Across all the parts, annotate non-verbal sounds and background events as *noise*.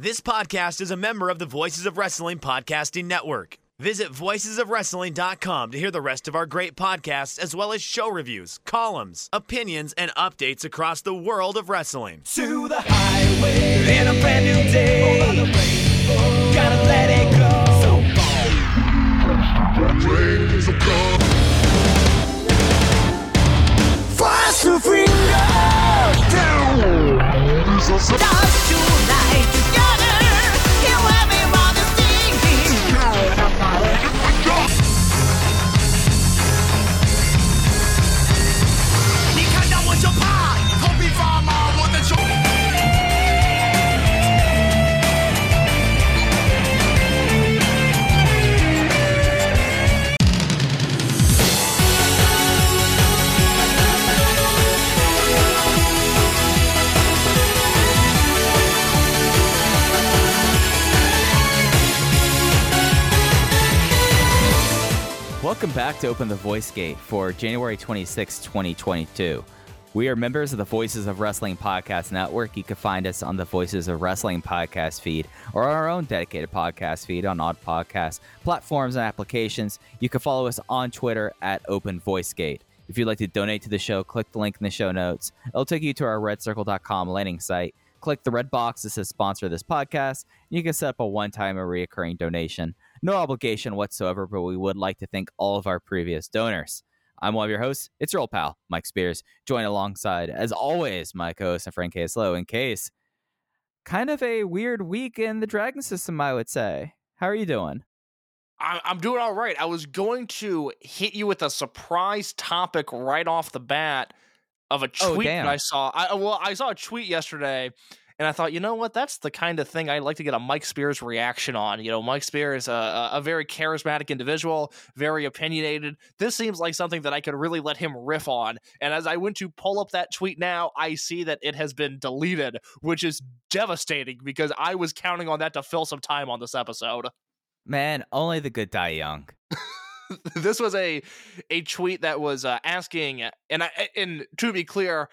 This podcast is a member of the Voices of Wrestling Podcasting Network. Visit voicesofwrestling.com to hear the rest of our great podcasts, as well as show reviews, columns, opinions, and updates across the world of wrestling. to the highway in a brand new day. Gotta let it go. Fast to freedom. Stars tonight Welcome back to Open the Voice Gate for January 26, 2022. We are members of the Voices of Wrestling Podcast Network. You can find us on the Voices of Wrestling podcast feed or on our own dedicated podcast feed on Odd Podcast platforms and applications. You can follow us on Twitter at Open Voice Gate. If you'd like to donate to the show, click the link in the show notes. It'll take you to our redcircle.com landing site. Click the red box that says sponsor this podcast. And you can set up a one time or reoccurring donation. No obligation whatsoever, but we would like to thank all of our previous donors. I'm one of your hosts. It's your old pal, Mike Spears, joined alongside, as always, my co-host and friend Case Low. In case, kind of a weird week in the Dragon system, I would say. How are you doing? I'm doing all right. I was going to hit you with a surprise topic right off the bat of a Oh, tweet damn. that I saw. I well, I saw a tweet yesterday, and I thought, you know what? That's the kind of thing I'd like to get a Mike Spears reaction on. You know, Mike Spears, a, a, a very charismatic individual, very opinionated. This seems like something that I could really let him riff on. And as I went to pull up that tweet now, I see that it has been deleted, which is devastating because I was counting on that to fill some time on this episode. Man, only the good die young. *laughs* *laughs* this was a a tweet that was uh, asking and I and to be clear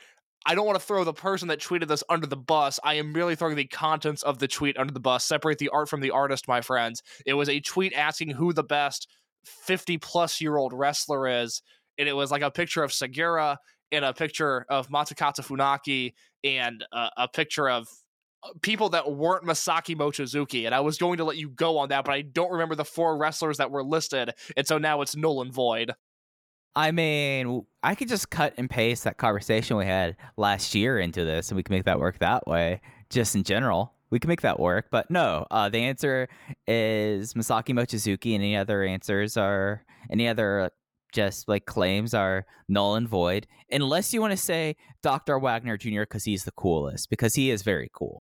I don't want to throw the person that tweeted this under the bus. I am merely throwing the contents of the tweet under the bus. Separate the art from the artist, my friends. It was a tweet asking who the best 50 plus year old wrestler is. And it was like a picture of Segura and a picture of Masakatsu Funaki and uh, a picture of uh, people that weren't Masaaki Mochizuki. And I was going to let you go on that, but I don't remember the four wrestlers that were listed. And so now it's null and void. I mean, I could just cut and paste that conversation we had last year into this, and we can make that work that way. Just in general, we can make that work. But no, uh, the answer is Masaaki Mochizuki, and any other answers are any other uh, just like claims are null and void, unless you want to say Dr. Wagner Jr. because he's the coolest, because he is very cool.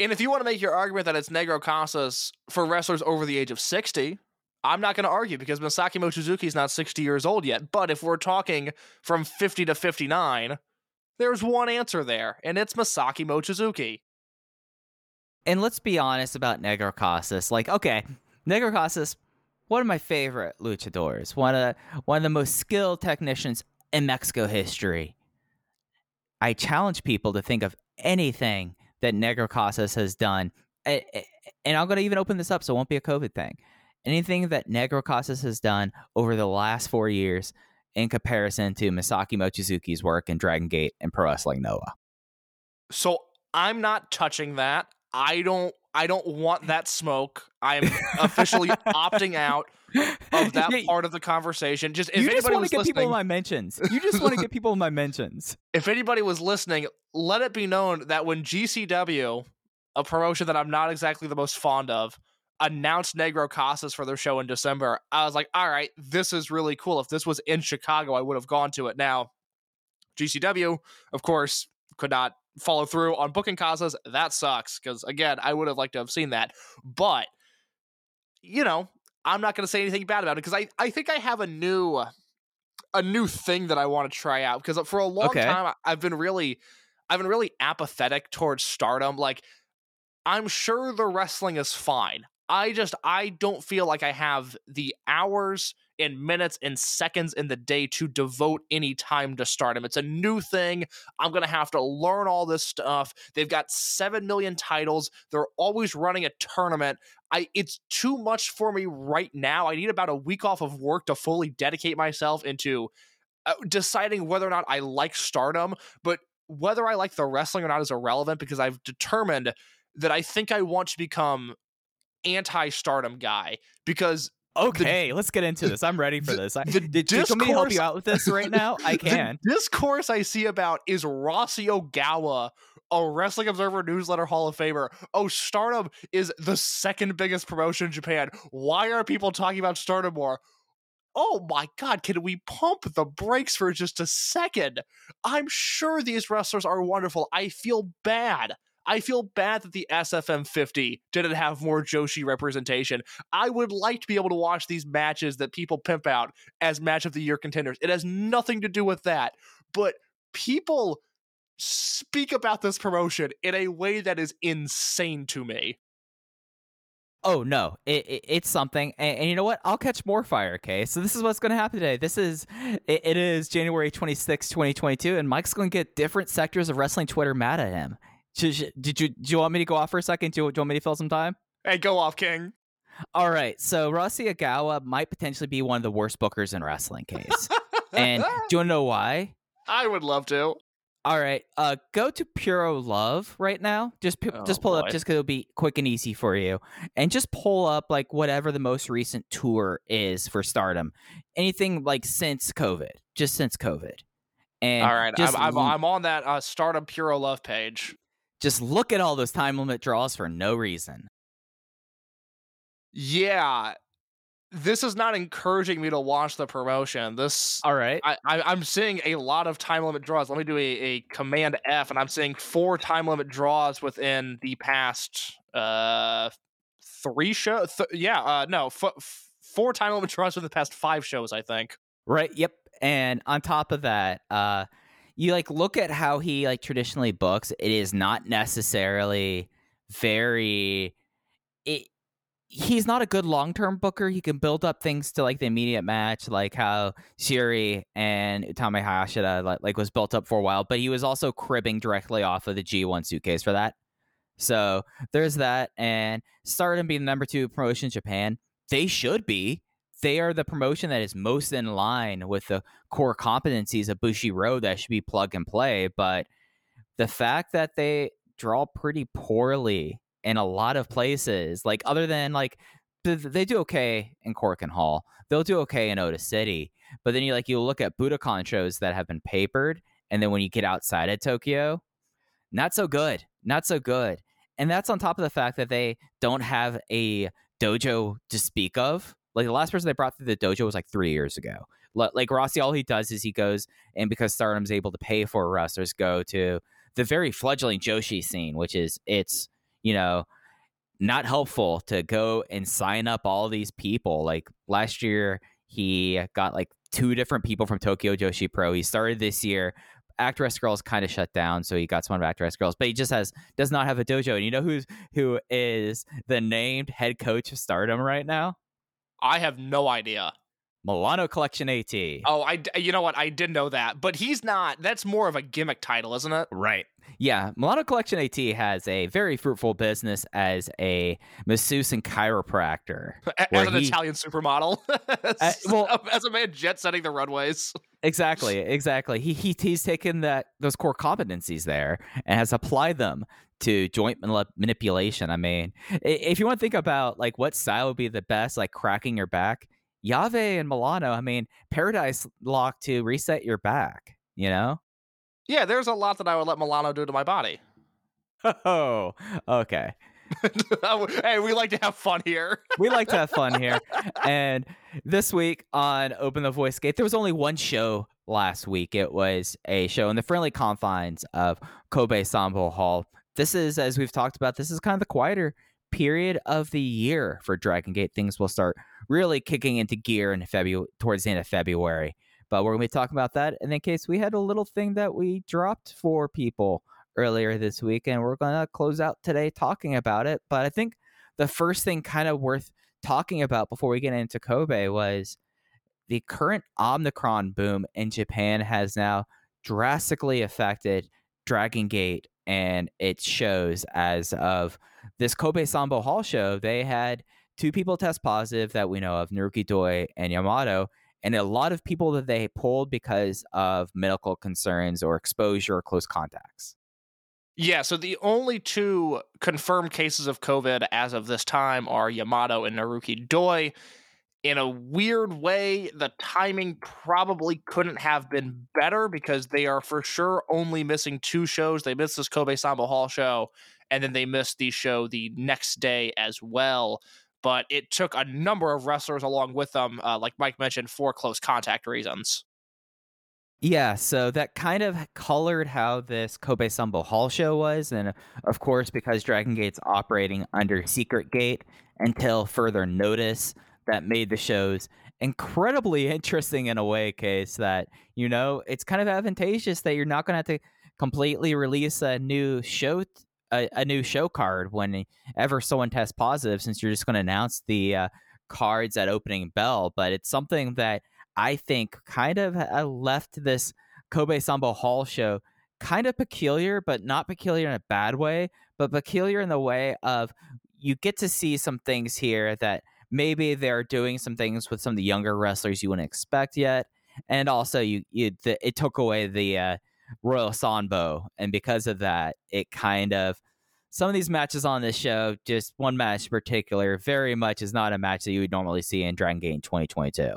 And if you want to make your argument that it's Negro Casas for wrestlers over the age of 60, I'm not going to argue because Masaaki Mochizuki is not 60 years old yet. But if we're talking from 50 to 59, there's one answer there, and it's Masaaki Mochizuki. And let's be honest about Negro Casas. Like, okay, Negro Casas, one of my favorite luchadors, one of one of the most skilled technicians in Mexico history. I challenge people to think of anything that Negro Casas has done, and I'm going to even open this up so it won't be a COVID thing. Anything that Negro Casas has done over the last four years in comparison to Masaaki Mochizuki's work in Dragon Gate and Pro Wrestling Noah. So I'm not touching that. I don't. I don't want that smoke. I'm officially *laughs* opting out of that part of the conversation. Just if you just want to get people in my mentions. You just want to get people in my mentions. *laughs* if anybody was listening, let it be known that when GCW, a promotion that I'm not exactly the most fond of, announced Negro Casas for their show in December, I was like, all right, this is really cool. If this was in Chicago, I would have gone to it. Now, GCW, of course, could not follow through on booking Casas. That sucks because, again, I would have liked to have seen that. But, you know, I'm not going to say anything bad about it because I, I think I have a new a new thing that I want to try out because uh, for a long Okay. time I've been really I've been really apathetic towards stardom. Like I'm sure the wrestling is fine. I just I don't feel like I have the hours and minutes and seconds in the day to devote any time to stardom. It's a new thing. I'm to have to learn all this stuff. They've got 7 million titles. They're always running a tournament. I it's too much for me right now. I need about a week off of work to fully dedicate myself into uh, deciding whether or not I like stardom, but whether I like the wrestling or not is irrelevant because I've determined that I think I want to become anti stardom guy because Okay, let's get into this. I'm ready for the- this. I, the did, want me help you out with this right now? I *laughs* can. The discourse I see about is Rossi Ogawa, a Wrestling Observer newsletter Hall of Famer. Oh, Stardom is the second biggest promotion in Japan. Why are people talking about Stardom more? Oh my god, can we pump the brakes for just a second? I'm sure these wrestlers are wonderful. I feel bad. I feel bad that the SFM 50 didn't have more Joshi representation. I would like to be able to watch these matches that people pimp out as match of the year contenders. It has nothing to do with that. But people speak about this promotion in a way that is insane to me. Oh no, it, it it's something, and, and you know what? I'll catch more fire. Okay, so this is what's going to happen today. This is it, it is January 26, 2022, and Mike's going to get different sectors of wrestling Twitter mad at him. Should- should- Did you do you want me to go off for a second? Do you, do you want me to fill some time? Hey, go off, King. All right, so Rossi Ogawa might potentially be one of the worst bookers in wrestling case, *laughs* and do you want to know why? I would love to. All right, uh, go to Puro Love right now. Just pu- Oh, just pull it boy. up, just 'cause it'll be quick and easy for you, and just pull up like whatever the most recent tour is for Stardom. Anything like since COVID, just since COVID. And All right, I'm, I'm, l- I'm on that uh, Stardom Puro Love page. Just look at all those time limit draws for no reason. Yeah, this is not encouraging me to watch the promotion. This All right, I, I, I'm seeing a lot of time limit draws. Let me do a, a command F, and I'm seeing four time limit draws within the past uh three show. Th- yeah, uh, no, f- f- four time limit draws within the past five shows. I think. Right. Yep. And on top of that, uh, you like look at how he like traditionally books. It is not necessarily very. It. He's not a good long term booker. He can build up things to like the immediate match, like how Syuri and Utami Hayashida like, like was built up for a while. But he was also cribbing directly off of the G1 suitcase for that. So there's that. And Stardom being the number two promotion in Japan, they should be they are the promotion that is most in line with the core competencies of Bushiroad that should be plug and play. But the fact that they draw pretty poorly in a lot of places, like other than like they do okay in Korakuen Hall, they'll do okay in Ota City. But then you like you look at Budokan shows that have been papered, and then when you get outside of Tokyo, not so good, not so good. And that's on top of the fact that they don't have a dojo to speak of. Like the last person they brought through the dojo was like three years ago. Li- Like Rossi, all he does is he goes and because Stardom's able to pay for wrestlers, go to the very fledgling Joshi scene, which is it's you know not helpful to go and sign up all these people. Like last year, he got like two different people from Tokyo Joshi Pro. He started this year. Actwres girl'Z kind of shut down, so he got some of Actwres girl'Z, but he just has does not have a dojo. And you know who's who is the named head coach of Stardom right now? I have no idea. Milano Collection AT. Oh, I you know what? I did know that, but he's not. That's more of a gimmick title, isn't it? Right. Yeah, Milano Collection AT has a very fruitful business as a masseuse and chiropractor. *laughs* As an he- Italian supermodel. as, *laughs* uh, well- as a man jet setting the runways. Exactly, exactly. He, he he's taken that those core competencies there and has applied them to joint manipulation. I mean, if you want to think about like what style would be the best, like cracking your back, Yave and Milano. I mean, Paradise Lock to reset your back. You know. Yeah, there's a lot that I would let Milano do to my body. Oh, okay. *laughs* Oh, hey, we like to have fun here. we like to have fun here. *laughs* And this week on Open the Voice Gate, there was only one show last week. It was a show in the friendly confines of Kobe Sambo Hall. This is, as we've talked about, this is kind of the quieter period of the year for Dragon Gate. Things will start really kicking into gear in February, towards the end of February. But we're going to be talking about that. And in case we had a little thing that we dropped for people earlier this week, and we're going to close out today talking about it. But I think the first thing kind of worth talking about before we get into Kobe was the current Omicron boom in Japan has now drastically affected Dragon Gate and it shows as of this Kobe Sambo Hall show. They had two people test positive that we know of, Naruki Doi and Yamato, and a lot of people that they pulled because of medical concerns or exposure or close contacts. Yeah, so the only two confirmed cases of COVID as of this time are Yamato and Naruki Doi. In a weird way, the timing probably couldn't have been better because they are for sure only missing two shows. They missed this Kobe Sambo Hall show, and then they missed the show the next day as well. But it took a number of wrestlers along with them, uh, like Mike mentioned, for close contact reasons. Yeah, so that kind of colored how this Kobe Sambo Hall show was. And of course, because Dragon Gate's operating under Secret Gate until further notice, that made the shows incredibly interesting in a way, case that, you know, it's kind of advantageous that you're not going to have to completely release a new show. A, new show card whenever someone tests positive, since you're just going to announce the uh, cards at opening bell. But it's something that I think kind of left this Kobe Sambo Hall show kind of peculiar, but not peculiar in a bad way, but peculiar in the way of you get to see some things here that maybe they're doing some things with some of the younger wrestlers you wouldn't expect yet, and also you, you the, it took away the uh, Royal Sanbo, and because of that, it kind of some of these matches on this show, just one match in particular, very much is not a match that you would normally see in Dragon Gate 2022.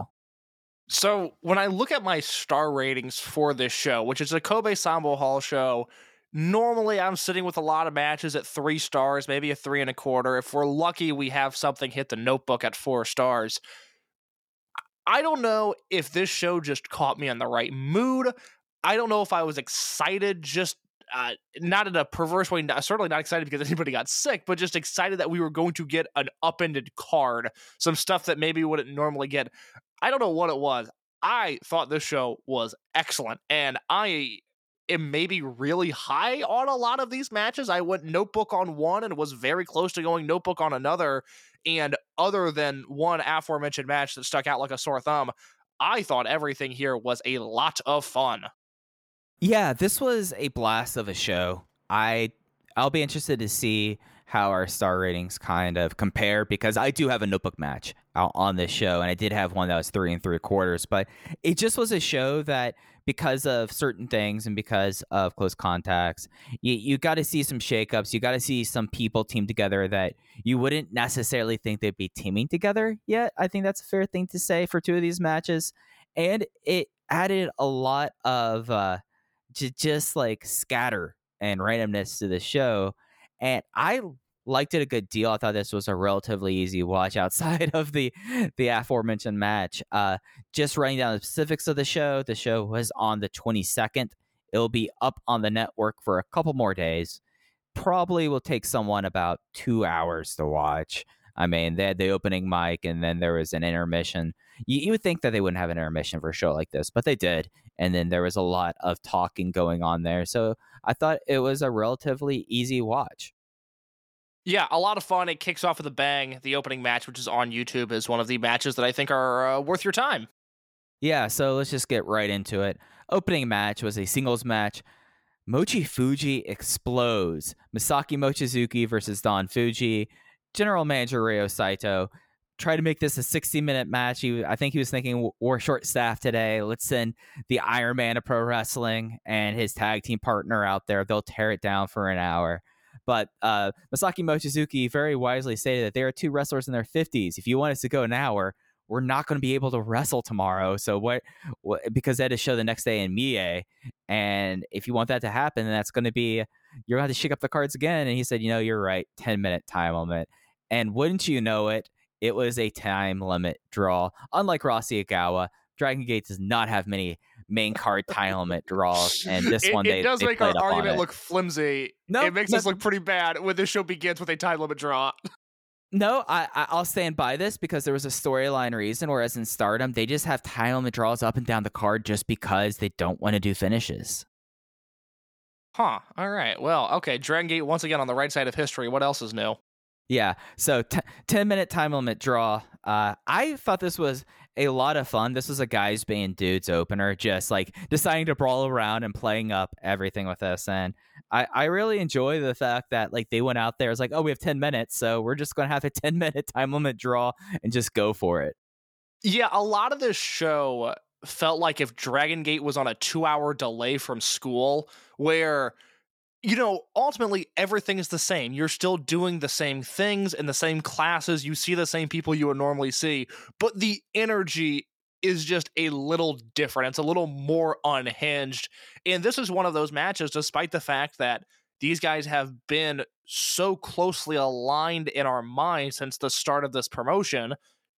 So when I look at my star ratings for this show, which is a Kobe Sambo Hall show, normally I'm sitting with a lot of matches at three stars, maybe a three and a quarter. If we're lucky, we have something hit the notebook at four stars. I don't know if this show just caught me in the right mood. I don't know if I was excited just uh, not in a perverse way, not, certainly not excited because *laughs* anybody got sick, but just excited that we were going to get an upended card, some stuff that maybe wouldn't normally get. I don't know what it was. I thought this show was excellent, and I am maybe really high on a lot of these matches. I went notebook on one and was very close to going notebook on another. And other than one aforementioned match that stuck out like a sore thumb, I thought everything here was a lot of fun. Yeah, this was a blast of a show. I I'll be interested to see how our star ratings kind of compare because I do have a notebook match out on this show, and I did have one that was three and three quarters, but it just was a show that because of certain things and because of close contacts, you, you got to see some shakeups. You got to see some people team together that you wouldn't necessarily think they'd be teaming together yet. I think that's a fair thing to say for two of these matches, and it added a lot of uh, j- just like scatter and randomness to the show. And I liked it a good deal. I thought this was a relatively easy watch outside *laughs* of the the aforementioned match. Uh, just writing down the specifics of the show. The show was on the 22nd. It'll be up on the network for a couple more days. Probably will take someone about two hours to watch. I mean, they had the opening mic and then there was an intermission. You, you would think that they wouldn't have an intermission for a show like this, but they did. And then there was a lot of talking going on there. So I thought it was a relatively easy watch. Yeah, a lot of fun. It kicks off with a bang. The opening match, which is on YouTube, is one of the matches that I think are uh, worth your time. Yeah, so let's just get right into it. Opening match was a singles match. Mochi Fuji explodes. Masaaki Mochizuki versus Don Fuji. General Manager Ryo Saito tried to make this a 60 minute match. He, I think he was thinking we're short staffed today. Let's send the Iron Man of pro wrestling and his tag team partner out there. They'll tear it down for an hour. But uh, Masaaki Mochizuki very wisely stated that there are two wrestlers in their 50s. If you want us to go an hour, we're not going to be able to wrestle tomorrow. So what, what because had a show the next day in Mie, and if you want that to happen, then that's going to be you're going to have to shake up the cards again. And he said, you know, you're right, 10 minute time limit. And wouldn't you know it, it was a time limit draw. Unlike Rossi Ogawa, Dragon Gate does not have many main card time limit draws, and this it, one they it does they make our played up on argument look flimsy. No, it makes no. us look pretty bad when this show begins with a time limit draw. *laughs* No, I, I I'll stand by this because there was a storyline reason. Whereas in Stardom, they just have time limit draws up and down the card just because they don't want to do finishes. Huh. All right. Well, okay. Dragon Gate once again on the right side of history. What else is new? Yeah. So t- 10 minute time limit draw. Uh, I thought this was a lot of fun. This was a guys being dudes opener, just like deciding to brawl around and playing up everything with us. And I, I really enjoy the fact that like they went out there. It's like, oh, we have ten minutes, so we're just gonna have a *laughs* ten minute time limit draw and just go for it. Yeah, a lot of this show felt like if Dragon Gate was on a two hour delay from school, where you know, ultimately everything is the same. You're still doing the same things in the same classes. You see the same people you would normally see, but the energy is just a little different. It's a little more unhinged. And this is one of those matches, despite the fact that these guys have been so closely aligned in our mind since the start of this promotion,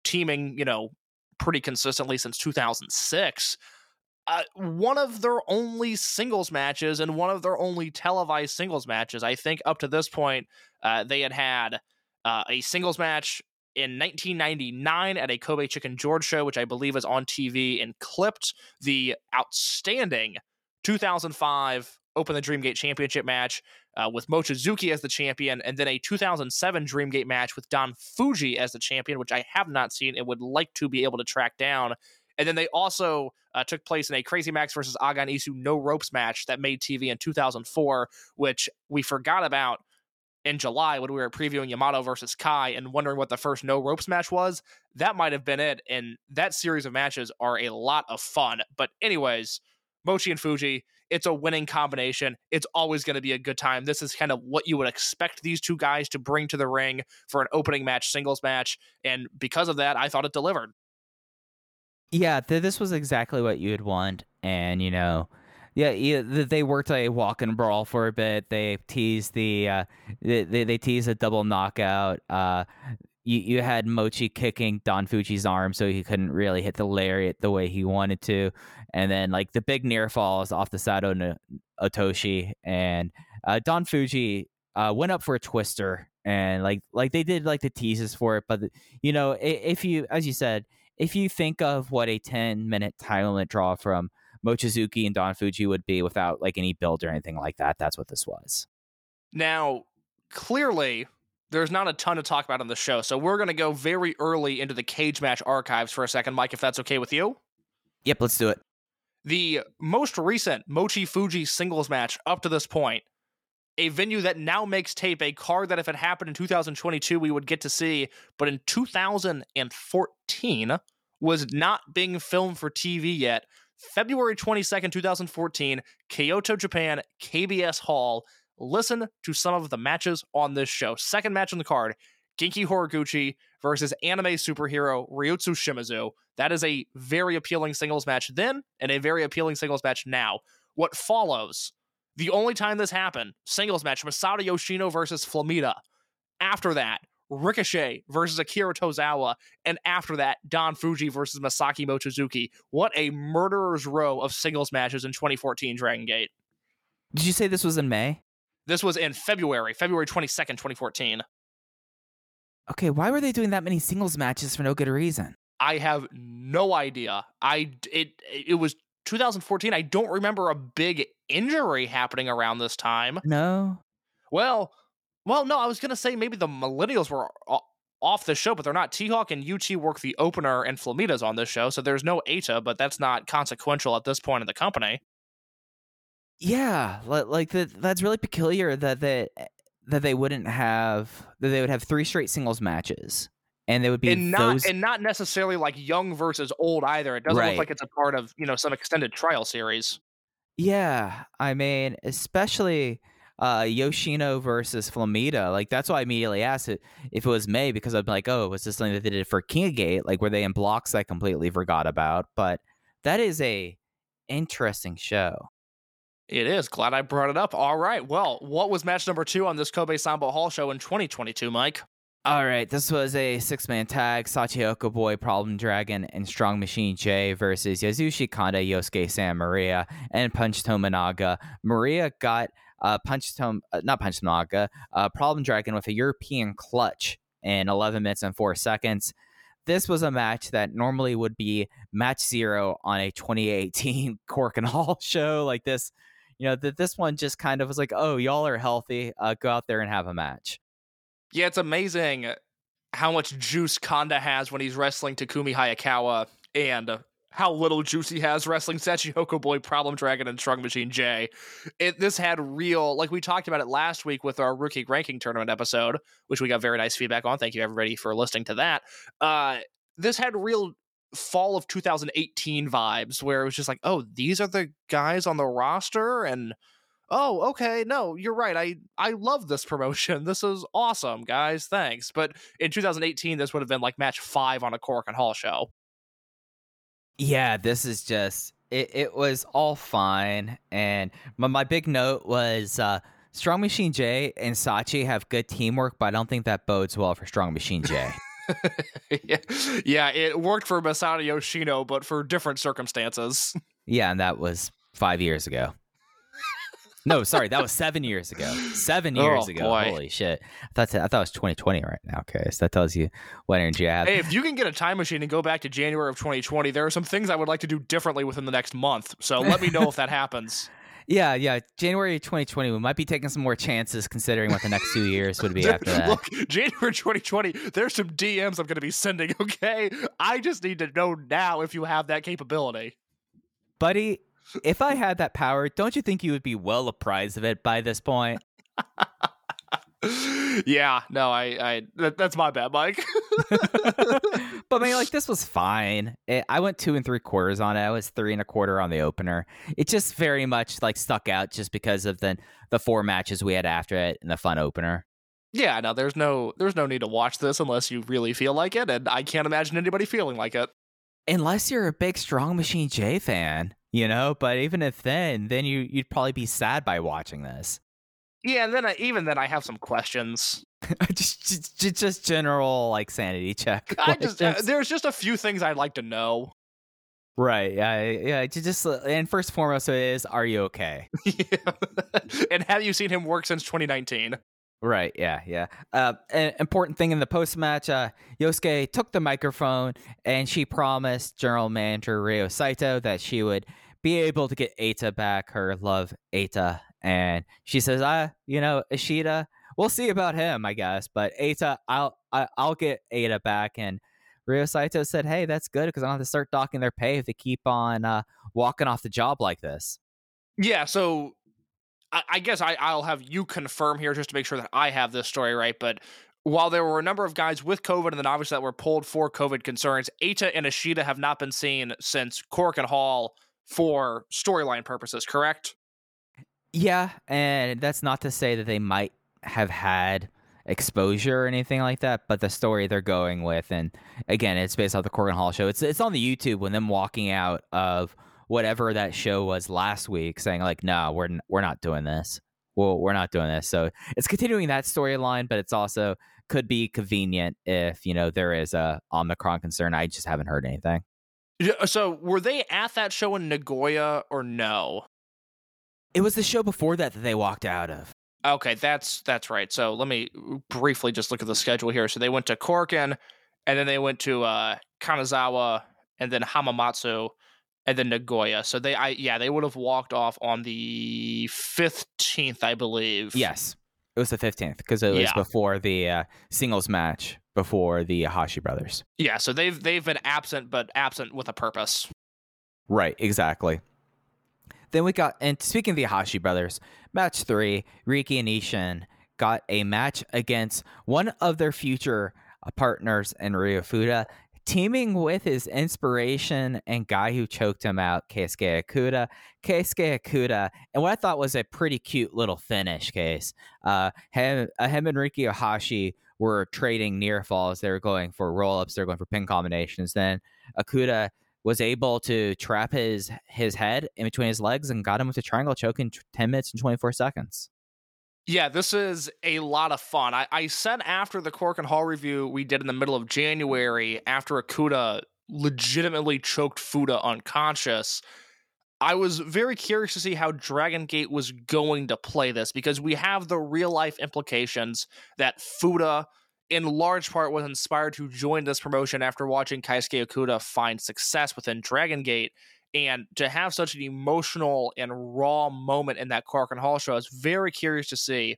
teaming, you know, pretty consistently since 2006 uh, one of their only singles matches and one of their only televised singles matches. I think up to this point, uh, they had had uh, a singles match in 1999 at a Kobe Chicken George show, which I believe is on TV and clipped the outstanding 2005 Open the Dreamgate Championship match uh, with Mochizuki as the champion, and then a 2007 Dreamgate match with Don Fuji as the champion, which I have not seen and would like to be able to track down and then they also uh, took place in a Crazy Max versus Aagan Iisou no ropes match that made TV in 2004, which we forgot about in July when we were previewing Yamato versus Kai and wondering what the first no ropes match was. That might have been it. And that series of matches are a lot of fun. But, anyways, Mochi and Fuji, it's a winning combination. It's always going to be a good time. This is kind of what you would expect these two guys to bring to the ring for an opening match, singles match. And because of that, I thought it delivered. Yeah, th- this was exactly what you'd want, and you know, yeah, yeah they worked a walk and brawl for a bit. They teased the, uh, they, they teased a double knockout. Uh, you you had Mochi kicking Don Fuji's arm so he couldn't really hit the lariat the way he wanted to, and then like the big near falls off the Sato no- Otoshi, and uh, Don Fuji uh, went up for a twister, and like like they did like the teases for it, but you know if you as you said if you think of what a 10 minute time limit draw from Mochizuki and Don Fuji would be without like any build or anything like that, that's what this was. Now, clearly, there's not a ton to talk about on the show, so we're going to go very early into the cage match archives for a second, Mike, if that's okay with you. Yep, let's do it. The most recent Mochi Fuji singles match up to this point, a venue that now makes tape, a card that if it happened in 2022, we would get to see, but in 2014, was not being filmed for TV yet. February 22nd, 2014, Kyoto, Japan, KBS Hall. Listen to some of the matches on this show. Second match on the card Genki Horiguchi versus anime superhero Ryotsu Shimizu. That is a very appealing singles match then and a very appealing singles match now. What follows, the only time this happened, singles match Masato Yoshino versus Flamita. After that, Ricochet versus Akira Tozawa, and after that, Don Fuji versus Masaki Mochizuki. What a murderer's row of singles matches in 2014 Dragon Gate. Did you say this was in May? This was in February, February 22nd, 2014. Okay, why were they doing that many singles matches for no good reason? I have no idea. I it it was 2014. I don't remember a big injury happening around this time. No. Well, well, no, I was gonna say maybe the millennials were off the show, but they're not. T Hawk and U-T work the opener, and Flamita's on this show, so there's no Eita, but that's not consequential at this point in the company. Yeah, like that. That's really peculiar that they that they wouldn't have that they would have three straight singles matches, and they would be and not those... and not necessarily like young versus old either. It doesn't Right. look like it's a part of you know some extended trial series. Yeah, I mean, especially uh, Yoshino versus Flamita. Like that's why I immediately asked it if it was May because I'm like, oh, was this something that they did for King of Gate? Like were they in blocks I completely forgot about? But that is a interesting show. It is. Glad I brought it up. All right. Well, what was match number two on this Kobe Sambo Hall show in 2022, Mike? All right, this was a six man tag Shachihoko Boy, Problem Dragon, and Strong Machine J versus Yasushi Kanda, Yosuke Santa Maria, and Punch Tominaga. Maria got uh, Punch Tom, uh, not Punch Tominaga, uh, Problem Dragon with a European clutch in 11 minutes and 4 seconds. This was a match that normally would be match zero on a 2018 *laughs* Korakuen Hall *laughs* show like this. You know, that this one just kind of was like, oh, y'all are healthy. Uh, go out there and have a match. Yeah, it's amazing how much juice Kanda has when he's wrestling Takumi Hayakawa. and uh, how little juice he has wrestling Shachihoko Boy, Problem Dragon, and Strong Machine J. It this had real like we talked about it last week with our rookie ranking tournament episode, which we got very nice feedback on. Thank you everybody for listening to that. Uh, this had real fall of 2018 vibes where it was just like, oh, these are the guys on the roster and oh, okay, no, you're right. I I love this promotion. *laughs* This is awesome, guys. Thanks. But in 2018 this would have been like match 5 on a Korakuen Hall show. Yeah, this is just it, it was all fine. And my, my big note was uh Strong Machine J and Sachi have good teamwork, but I don't think that bodes well for Strong Machine J. *laughs* yeah, yeah, it worked for Masato Yoshino, but for different circumstances. *laughs* yeah, and that was five years ago. No, sorry, that was seven years ago. Seven oh, years Oh, ago. boy. Holy shit! I thought I thought it was 2020 right now. Okay, so that tells you what energy I have. Hey, if you can get a time machine and go back to January of 2020, there are some things I would like to do differently within the next month. So let me know if that happens. *laughs* Yeah, yeah. January 2020, we might be taking some more chances considering what the next two years would be *laughs* after that. Look, January 2020, there's some DMs I'm going to be sending, *laughs* okay? I just need to know now if you have that capability. Buddy, if I had that power, don't you think you would be well apprised of it by this point? *laughs* yeah, no, I, I that, that's my bad, Mike. *laughs* but I mean, like *laughs* this was fine. It, I went two and three quarters on it. I was three and a quarter on the opener. It just very much like stuck out just because of the the four matches we had after it and the fun opener. yeah, no, there's no there's no need to watch this unless you really feel like it, and I can't imagine anybody feeling like it. Unless you're a big Strong Machine J fan, you know. But even if then, then you you'd probably be sad by watching this. Yeah, and then I, even then I have some questions. *laughs* just, just just- just general like sanity check. *laughs* I just uh, there's just a few things I'd like to know. right. Yeah. Yeah. Just uh, and first and foremost is, are you okay? *laughs* yeah. and have you seen him work since 2019? Right. Yeah. Yeah. Uh, an important thing in the post match, uh, Yosuke took the microphone and she promised General Manager Ryo Saito that she would be able to get Eita back, her love Eita, and she says, "Ah, you know, Ishida, we'll see about him, I guess, but Eita, I'll I, I'll get Eita back." And Ryo Saito said, "Hey, that's good because I don't have to start docking their pay if they keep on uh, walking off the job like this." Yeah, so I, I guess I, I'll have you confirm here just to make sure that I have this story right. But while there were a number of guys with COVID and then obviously that were pulled for COVID concerns, Eita and Ishida have not been seen since Korakuen Hall for storyline purposes, correct? Yeah, and that's not to say that they might have had exposure or anything like that, but the story they're going with, and again, it's based off the Korakuen Hall show. It's it's on the YouTube when them walking out of whatever that show was last week, saying like, "No, we're n- we're not doing this. Well, we're not doing this." So it's continuing that storyline, but it's also could be convenient if you know there is a Omicron concern. I just haven't heard anything. Yeah, So were they at that show in Nagoya or no? It was the show before that that they walked out of. Okay, that's that's right. So let me briefly just look at the schedule here. So they went to Korakuen, and then they went to uh, Kanazawa, and then Hamamatsu, and then Nagoya. So they, I yeah, they would have walked off on the fifteenth, I believe. Yes, it was the fifteenth because it was Yeah. before the uh, singles match before the Hashi brothers. yeah. So they've they've been absent, but absent with a purpose. Right, exactly. Then we got, and speaking of the Hashi brothers, match three, Riki and Ishin got a match against one of their future partners in Ryo Fuda, teaming with his inspiration and guy who choked him out, Keisuke Okuda. Keisuke Okuda, and what I thought was a pretty cute little finish case. Uh, him, uh, him and Riki Ohashi were trading near falls. They were going for roll ups, they were going for pin combinations. Then Okuda was able to trap his his head in between his legs and got him with a triangle choke in t- 10 minutes and 24 seconds. Yeah, this is a lot of fun. I, I said after the Korakuen Hall review we did in the middle of January, after Okuda legitimately choked Fuda unconscious, I was very curious to see how Dragon Gate was going to play this because we have the real life implications that Fuda, in large part, was inspired to join this promotion after watching Keisuke Okuda find success within Dragon Gate. And to have such an emotional and raw moment in that Korakuen Hall show, I was very curious to see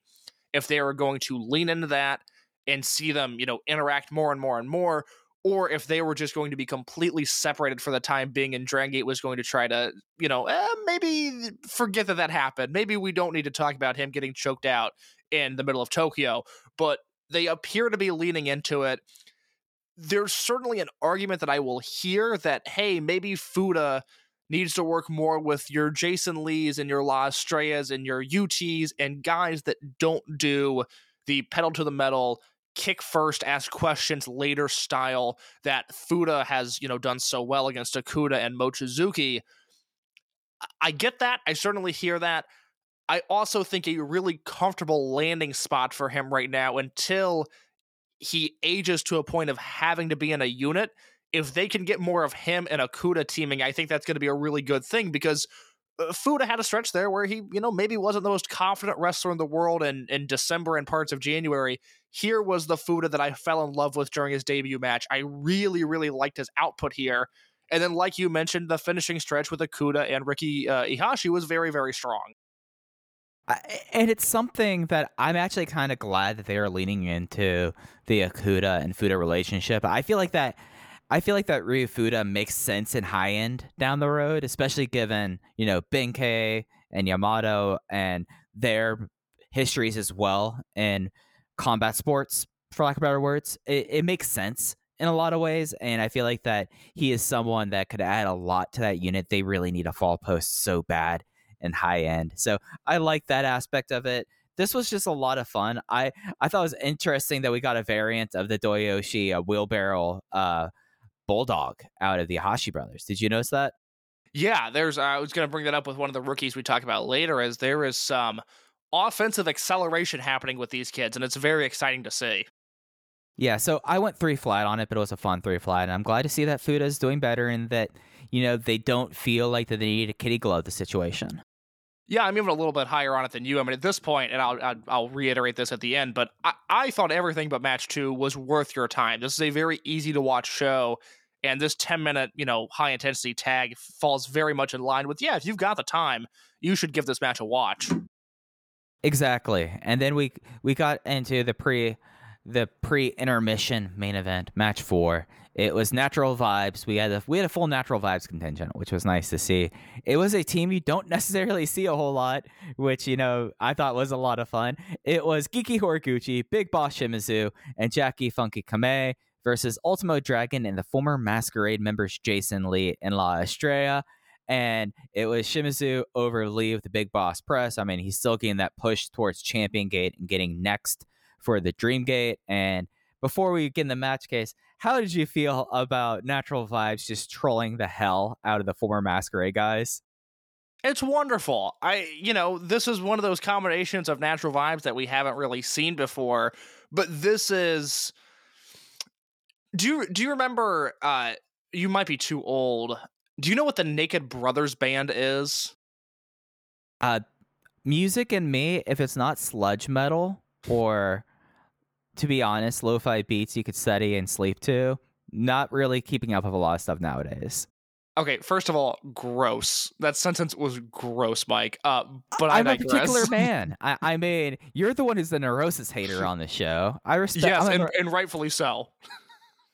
if they were going to lean into that and see them, you know, interact more and more and more, or if they were just going to be completely separated for the time being and Dragon Gate was going to try to, you know, eh, maybe forget that that happened. Maybe we don't need to talk about him getting choked out in the middle of Tokyo, but they appear to be leaning into it. There's certainly an argument that I will hear that, hey, maybe Fuda needs to work more with your Jason Lees and your La Estrellas and your UTs and guys that don't do the pedal to the metal kick first, ask questions later style that Fuda has, you know, done so well against Okuda and Mochizuki. I get that. I certainly hear that. I also think a really comfortable landing spot for him right now until he ages to a point of having to be in a unit. If they can get more of him and Okuda teaming, I think that's going to be a really good thing because uh, Fuda had a stretch there where he, you know, maybe wasn't the most confident wrestler in the world in, in December and parts of January. Here was the Fuda that I fell in love with during his debut match. I really, really liked his output here. And then, like you mentioned, the finishing stretch with Okuda and Ricky uh, Ihashi was very, very strong. I, and it's something that I'm actually kind of glad that they are leaning into the Okuda and Fuda relationship. I feel like that I feel like that Ryu Fuda makes sense in High-End down the road, especially given, you know, Benkei and Yamato and their histories as well in combat sports, for lack of better words. It, it makes sense in a lot of ways. And I feel like that he is someone that could add a lot to that unit. They really need a fall post so bad and High-End. So I like that aspect of it. This was just a lot of fun. I, I thought it was interesting that we got a variant of the Doyoshi, a wheelbarrow uh, bulldog out of the Hashi brothers. Did you notice that? Yeah, there's. Uh, I was going to bring that up with one of the rookies we talk about later. As there is some offensive acceleration happening with these kids, and it's very exciting to see. Yeah, so I went three flat on it, but it was a fun three flat, and I'm glad to see that Fuda is doing better and that you know they don't feel like that they need a kitty glove the situation. Yeah, I'm even a little bit higher on it than you. I mean, at this point, and I'll I'll, reiterate this at the end, but I, I thought everything but match two was worth your time. This is a very easy to watch show, and this 10 minute you know high intensity tag falls very much in line with yeah, if you've got the time, you should give this match a watch. Exactly, and then we we got into the pre the pre intermission main event match four. It was natural vibes. We had a we had a full natural vibes contingent, which was nice to see. It was a team you don't *laughs* necessarily see a whole lot, which you know I thought was a lot of fun. It was Genki Horiguchi, Big Boss Shimizu, and Jacky Funky Kamei versus Ultimo Dragon and the former Masquerade members Jason Lee and La Estrella. And it was Shimizu over Lee with the Big Boss Press. I mean, he's still getting that push towards Champion Gate and getting next for the Dreamgate. And before we get in the match case, how did you feel about Natural Vibes just trolling the hell out of the former Masquerade guys? It's wonderful. I, you know, this is one of those combinations of natural vibes that we haven't really seen before. But this is. Do you do you remember? Uh, you might be too old. Do you know what the Naked Brothers band is? Uh, music and me, if it's not sludge metal or, to be honest, lo-fi beats you could study and sleep to, not really keeping up with a lot of stuff nowadays. Okay, first of all, gross. That sentence was gross, Mike. Uh, but I I'm a particular *laughs* man. I, I mean, you're the one who's the neurosis hater on the show. I respect. Yes, and, and rightfully so.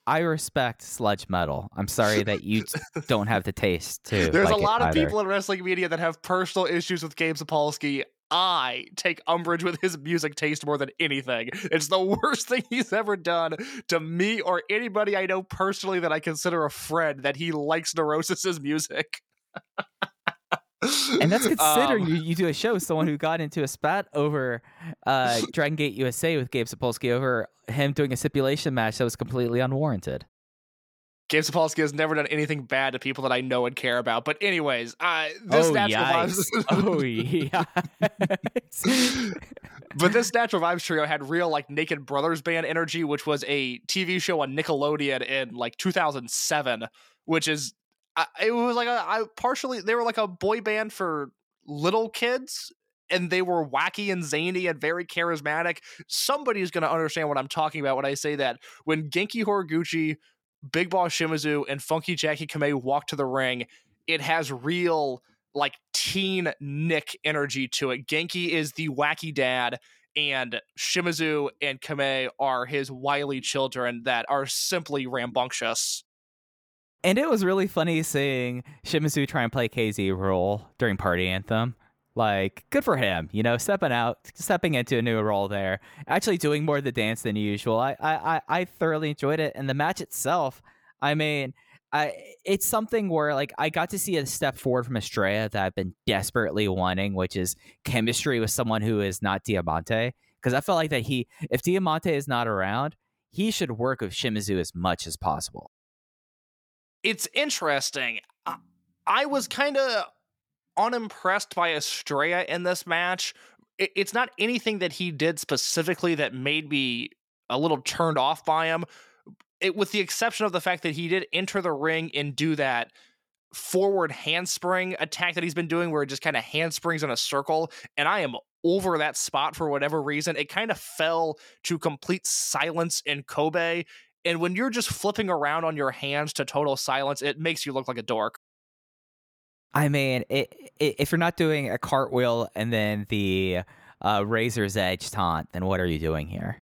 I respect sludge metal. I'm sorry *laughs* that you don't have the taste to. There's like a lot of people in wrestling media that have personal issues with Gabe Sapolsky. I take umbrage with his music taste more than anything. It's the worst *laughs* thing he's ever done to me or anybody I know personally that I consider a friend that he likes Neurosis's music. And that's *laughs* considering Um, you, you do a show with someone who got into a spat over uh, *laughs* Dragon Gate USA with Gabe Sapolsky over him doing a stipulation match that was completely unwarranted. Gabe Sapolsky has never done anything bad to people that I know and care about. But anyways, uh, this oh, natural yikes. vibes. *laughs* oh, yeah. but this natural vibes trio had real like naked brothers band energy which was a tv show on nickelodeon in like 2007 which is I it was like a I partially they were like a boy band for little kids and they were wacky and zany and very charismatic somebody's going to understand what i'm talking about when i say that when genki horiguchi big boss shimizu and funky jackie kamei walk to the ring it has real like teen Nick energy to it. Genki is the wacky dad, and Shimizu and Kamei are his wily children that are simply rambunctious. And it was really funny seeing Shimizu try and play KZ role during Party Anthem. Like, good for him, you know, stepping out, stepping into a new role there, actually doing more of the dance than usual. I, I, I, thoroughly enjoyed it, and the match itself. I mean, I, it's something where like I got to see a step forward from Estrella that I've been desperately wanting, which is chemistry with someone who is not Diamante. Because I felt like that he, if Diamante is not around, he should work with Shimizu as much as possible. It's interesting. I was kind of unimpressed by Estrella in this match. It, it's not anything that he did specifically that made me a little turned off by him. It, with the exception of the fact that he did enter the ring and do that forward handspring attack that he's been doing, where it just kind of handsprings in a circle. And I am over that spot for whatever reason. It kind of fell to complete silence in Kobe. And when you're just flipping around on your hands to total silence, it makes you look like a dork. I mean, it, it, if you're not doing a cartwheel and then the uh, razor's edge taunt, then what are you doing here?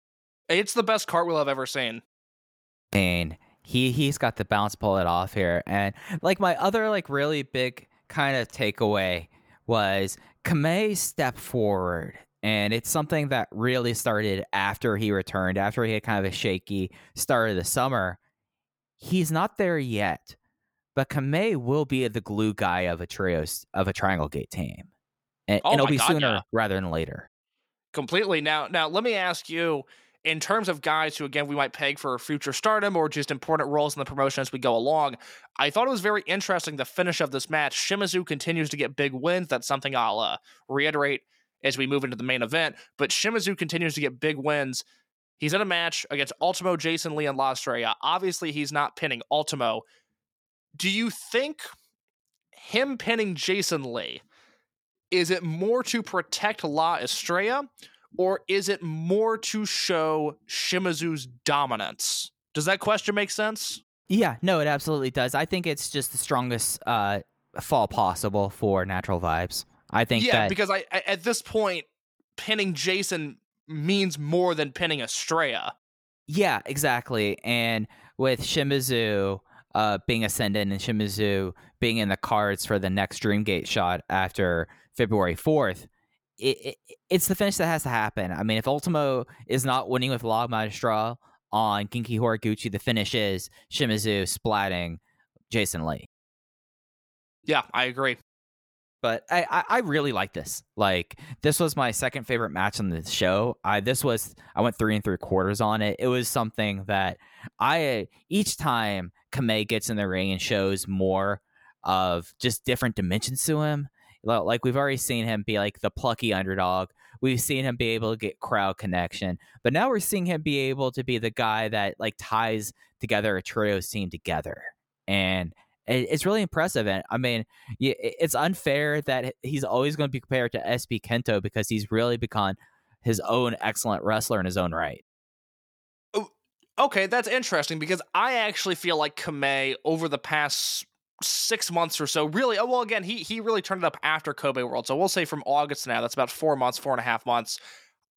It's the best cartwheel I've ever seen. And he he's got the bounce pull it off here. And like my other like really big kind of takeaway was Kamei stepped forward. And it's something that really started after he returned, after he had kind of a shaky start of the summer. He's not there yet but Kamei will be the glue guy of a trio of a Triangle Gate team, and, Oh and it'll be God, sooner yeah. rather than later. completely. Now, now let me ask you, in terms of guys who again we might peg for future stardom or just important roles in the promotion as we go along, I thought it was very interesting the finish of this match. Shimizu continues to get big wins. That's something I'll uh, reiterate as we move into the main event. But Shimizu continues to get big wins. He's in a match against Ultimo, Jason Lee, and La Estrella. Obviously, he's not pinning Ultimo. Do you think him pinning Jason Lee is it more to protect La Estrella or is it more to show Shimizu's dominance? Does that question make sense? Yeah, no, it absolutely does. I think it's just the strongest uh, fall possible for Natural Vibes. I think yeah, that because I at this point pinning Jason means more than pinning Estrella. Yeah, exactly. And with Shimizu uh, being ascendant and Shimizu being in the cards for the next Dreamgate shot after February 4th, it, it, it's the finish that has to happen. I mean, if Ultimo is not winning with La Magistral on Genki Horiguchi, the finish is Shimizu splatting Jason Lee. Yeah, I agree. But I, I I really like this. Like this was my second favorite match on the show. I this was I went three and three quarters on it. It was something that I each time Kamei gets in the ring and shows more of just different dimensions to him. Like we've already seen him be like the plucky underdog. We've seen him be able to get crowd connection, but now we're seeing him be able to be the guy that like ties together a trio team together, and it's really impressive. And I mean, it's unfair that he's always going to be compared to SB Kento because he's really become his own excellent wrestler in his own right. Oh, okay, that's interesting because I actually feel like Kamei over the past six months or so, really. Oh, well, again, he he really turned it up after Kobe World, so we'll say from August now, that's about four months, four and a half months.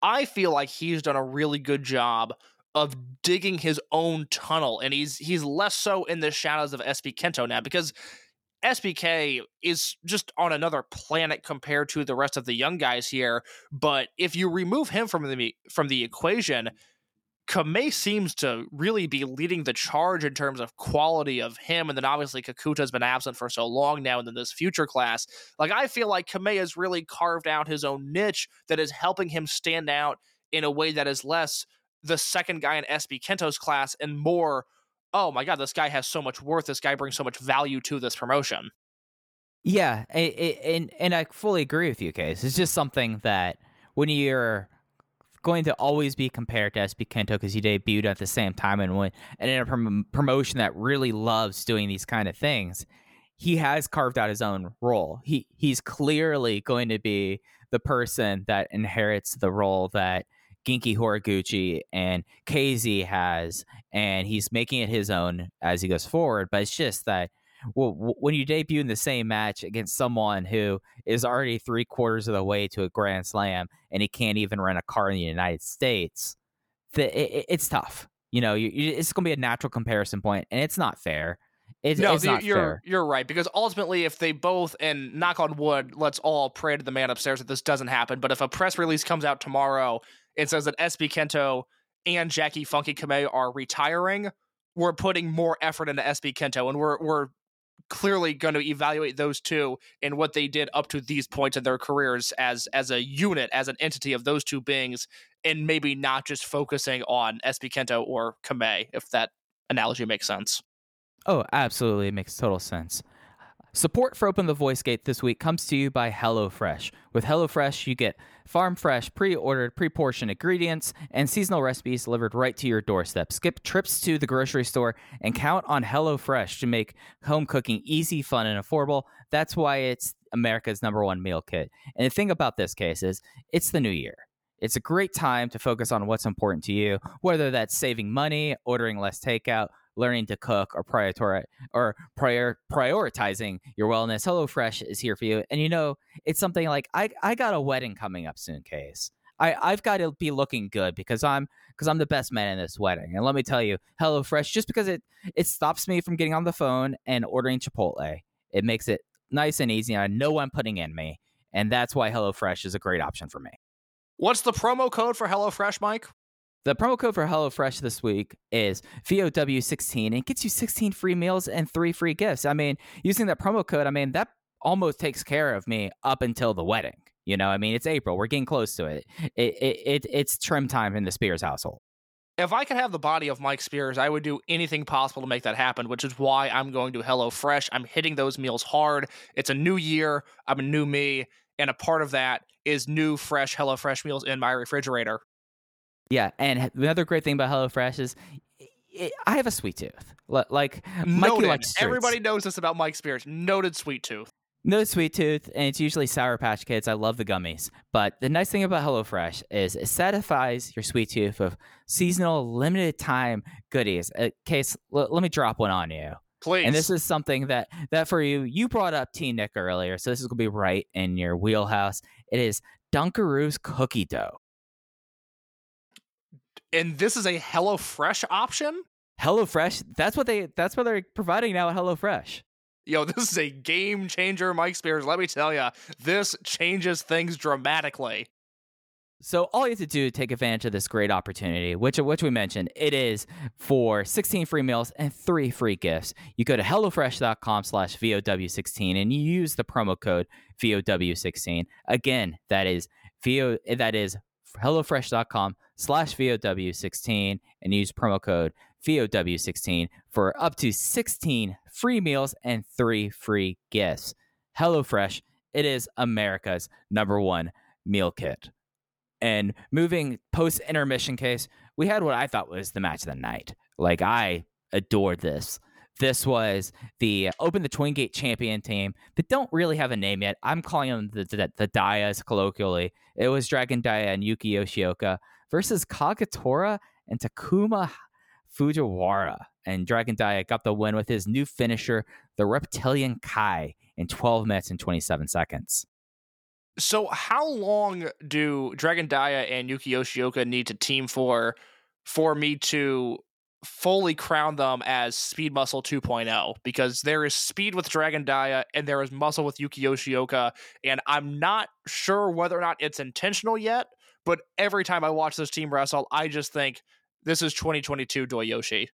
I feel like he's done a really good job of digging his own tunnel, and he's he's less so in the shadows of SB Kento now because SBK is just on another planet compared to the rest of the young guys here. But if you remove him from the from the equation, Kamei seems to really be leading the charge in terms of quality of him, and then obviously Kakuta's been absent for so long now, and then this future class. Like I feel like Kamei has really carved out his own niche that is helping him stand out in a way that is less the second guy in SB Kento's class and more, oh my god, this guy has so much worth. This guy brings so much value to this promotion. Yeah, and and I fully agree with you, Case. It's just something that when you're going to always be compared to SB Kento because he debuted at the same time and when and in a prom- promotion that really loves doing these kind of things, he has carved out his own role. He he's clearly going to be the person that inherits the role that Genki Horiguchi and KZ has, and he's making it his own as he goes forward. But it's just that well, when you debut in the same match against someone who is already three quarters of the way to a Grand Slam and he can't even rent a car in the United States, the, it, it's tough. You know, you, it's going to be a natural comparison point, and it's not fair. It's, no, it's the- you're fair. you're right because ultimately, if they both and knock on wood, let's all pray to the man upstairs that this doesn't happen. But if a press release comes out tomorrow and says that SB Kento and Jacky Funky Kamei are retiring, we're putting more effort into SB Kento, and we're we're clearly going to evaluate those two and what they did up to these points in their careers as as a unit, as an entity of those two beings, and maybe not just focusing on SB Kento or Kamei, if that analogy makes sense. Oh, absolutely. It makes total sense. Support for Open the Voice Gate this week comes to you by HelloFresh. With HelloFresh, you get farm fresh, pre ordered, pre portioned ingredients and seasonal recipes delivered right to your doorstep. Skip trips to the grocery store and count on HelloFresh to make home cooking easy, fun, and affordable. That's why it's America's number one meal kit. And the thing about this case is, it's the new year. It's a great time to focus on what's important to you, whether that's saving money, ordering less takeout, learning to cook, or or prior prioritizing your wellness. HelloFresh is here for you, and you know it's something like I I got a wedding coming up soon, case. I I've got to be looking good because I'm because I'm the best man in this wedding, and let me tell you, HelloFresh just because it it stops me from getting on the phone and ordering Chipotle, it makes it nice and easy. And I know I'm putting in me, and that's why HelloFresh is a great option for me. What's the promo code for HelloFresh, Mike? The promo code for HelloFresh this week is VOW16 and it gets you 16 free meals and three free gifts. I mean, using that promo code, I mean, that almost takes care of me up until the wedding. You know, I mean, it's April. We're getting close to it. It, it, it It's trim time in the Spears household. If I could have the body of Mike Spears, I would do anything possible to make that happen, which is why I'm going to HelloFresh. I'm hitting those meals hard. It's a new year. I'm a new me. And a part of that is new, fresh HelloFresh meals in my refrigerator. Yeah. And another great thing about HelloFresh is it, I have a sweet tooth. Li- Like, Mikey likes. Everybody knows this about Mike Spears. Noted sweet tooth. No sweet tooth, and it's usually Sour Patch Kids. I love the gummies. But the nice thing about HelloFresh is it satisfies your sweet tooth with seasonal, limited time goodies. Uh, case, l- let me drop one on you. Please. And this is something that that for you, you brought up T Nick earlier, so this is gonna be right in your wheelhouse. It is Dunkaroo's cookie dough. And this is a HelloFresh option? HelloFresh, that's what they that's what they're providing now at HelloFresh. Yo, this is a game changer, Mike Spears. Let me tell you, this changes things dramatically. So all you have to do to take advantage of this great opportunity, which which we mentioned, it is for 16 free meals and three free gifts. You go to hellofresh.com slash VOW16 and you use the promo code VOW16. Again, that is VO that is hellofresh.com slash VOW16 and use promo code VOW16 for up to 16 free meals and three free gifts. HelloFresh, it is America's number one meal kit. And moving post intermission case, we had what I thought was the match of the night. Like I adored this. This was the Open the Twin Gate champion team that don't really have a name yet. I'm calling them the, the, the colloquially. It was Dragon Dia and Yuki Yoshioka versus Kagatora and Takuma Fujiwara. And Dragon Dia got the win with his new finisher, the Reptilian Kai, in 12 minutes and 27 seconds. So, how long do Dragon Dia and Yuki Yoshioka need to team for for me to fully crown them as Speed Muscle 2.0? Because there is speed with Dragon Dia and there is muscle with Yuki Yoshioka, and I'm not sure whether or not it's intentional yet. But every time I watch this team wrestle, I just think this is 2022 Doyoshi.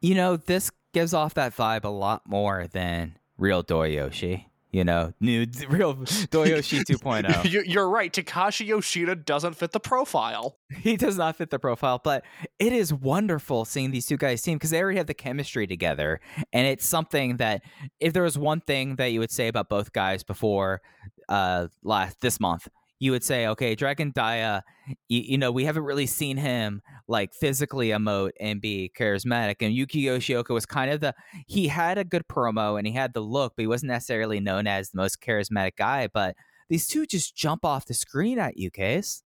You know, this gives off that vibe a lot more than real Doyoshi. You know, new *laughs* real Doyoshi *laughs* 2.0. You- You're right. Takashi Yoshida doesn't fit the profile. *laughs* he does not fit the profile, but it is wonderful seeing these two guys team because they already have the chemistry together. And it's something that if there was one thing that you would say about both guys before uh last this month, you would say, okay, Dragon Dia, you, you know, we haven't really seen him like physically emote and be charismatic. And Yuki Yoshioka was kind of the he had a good promo and he had the look, but he wasn't necessarily known as the most charismatic guy. But these two just jump off the screen at you, Case.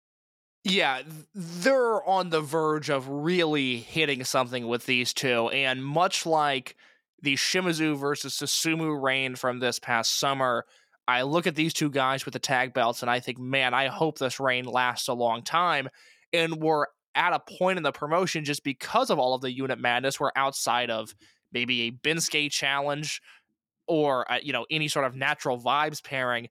Yeah, they're on the verge of really hitting something with these two. And much like the Shimizu versus Susumu reign from this past summer. I look at these two guys with the tag belts and I think, man, I hope this reign lasts a long time. And we're at a point in the promotion just because of all of the unit madness, we're outside of maybe a Binsuke challenge or uh, you know any sort of natural vibes pairing.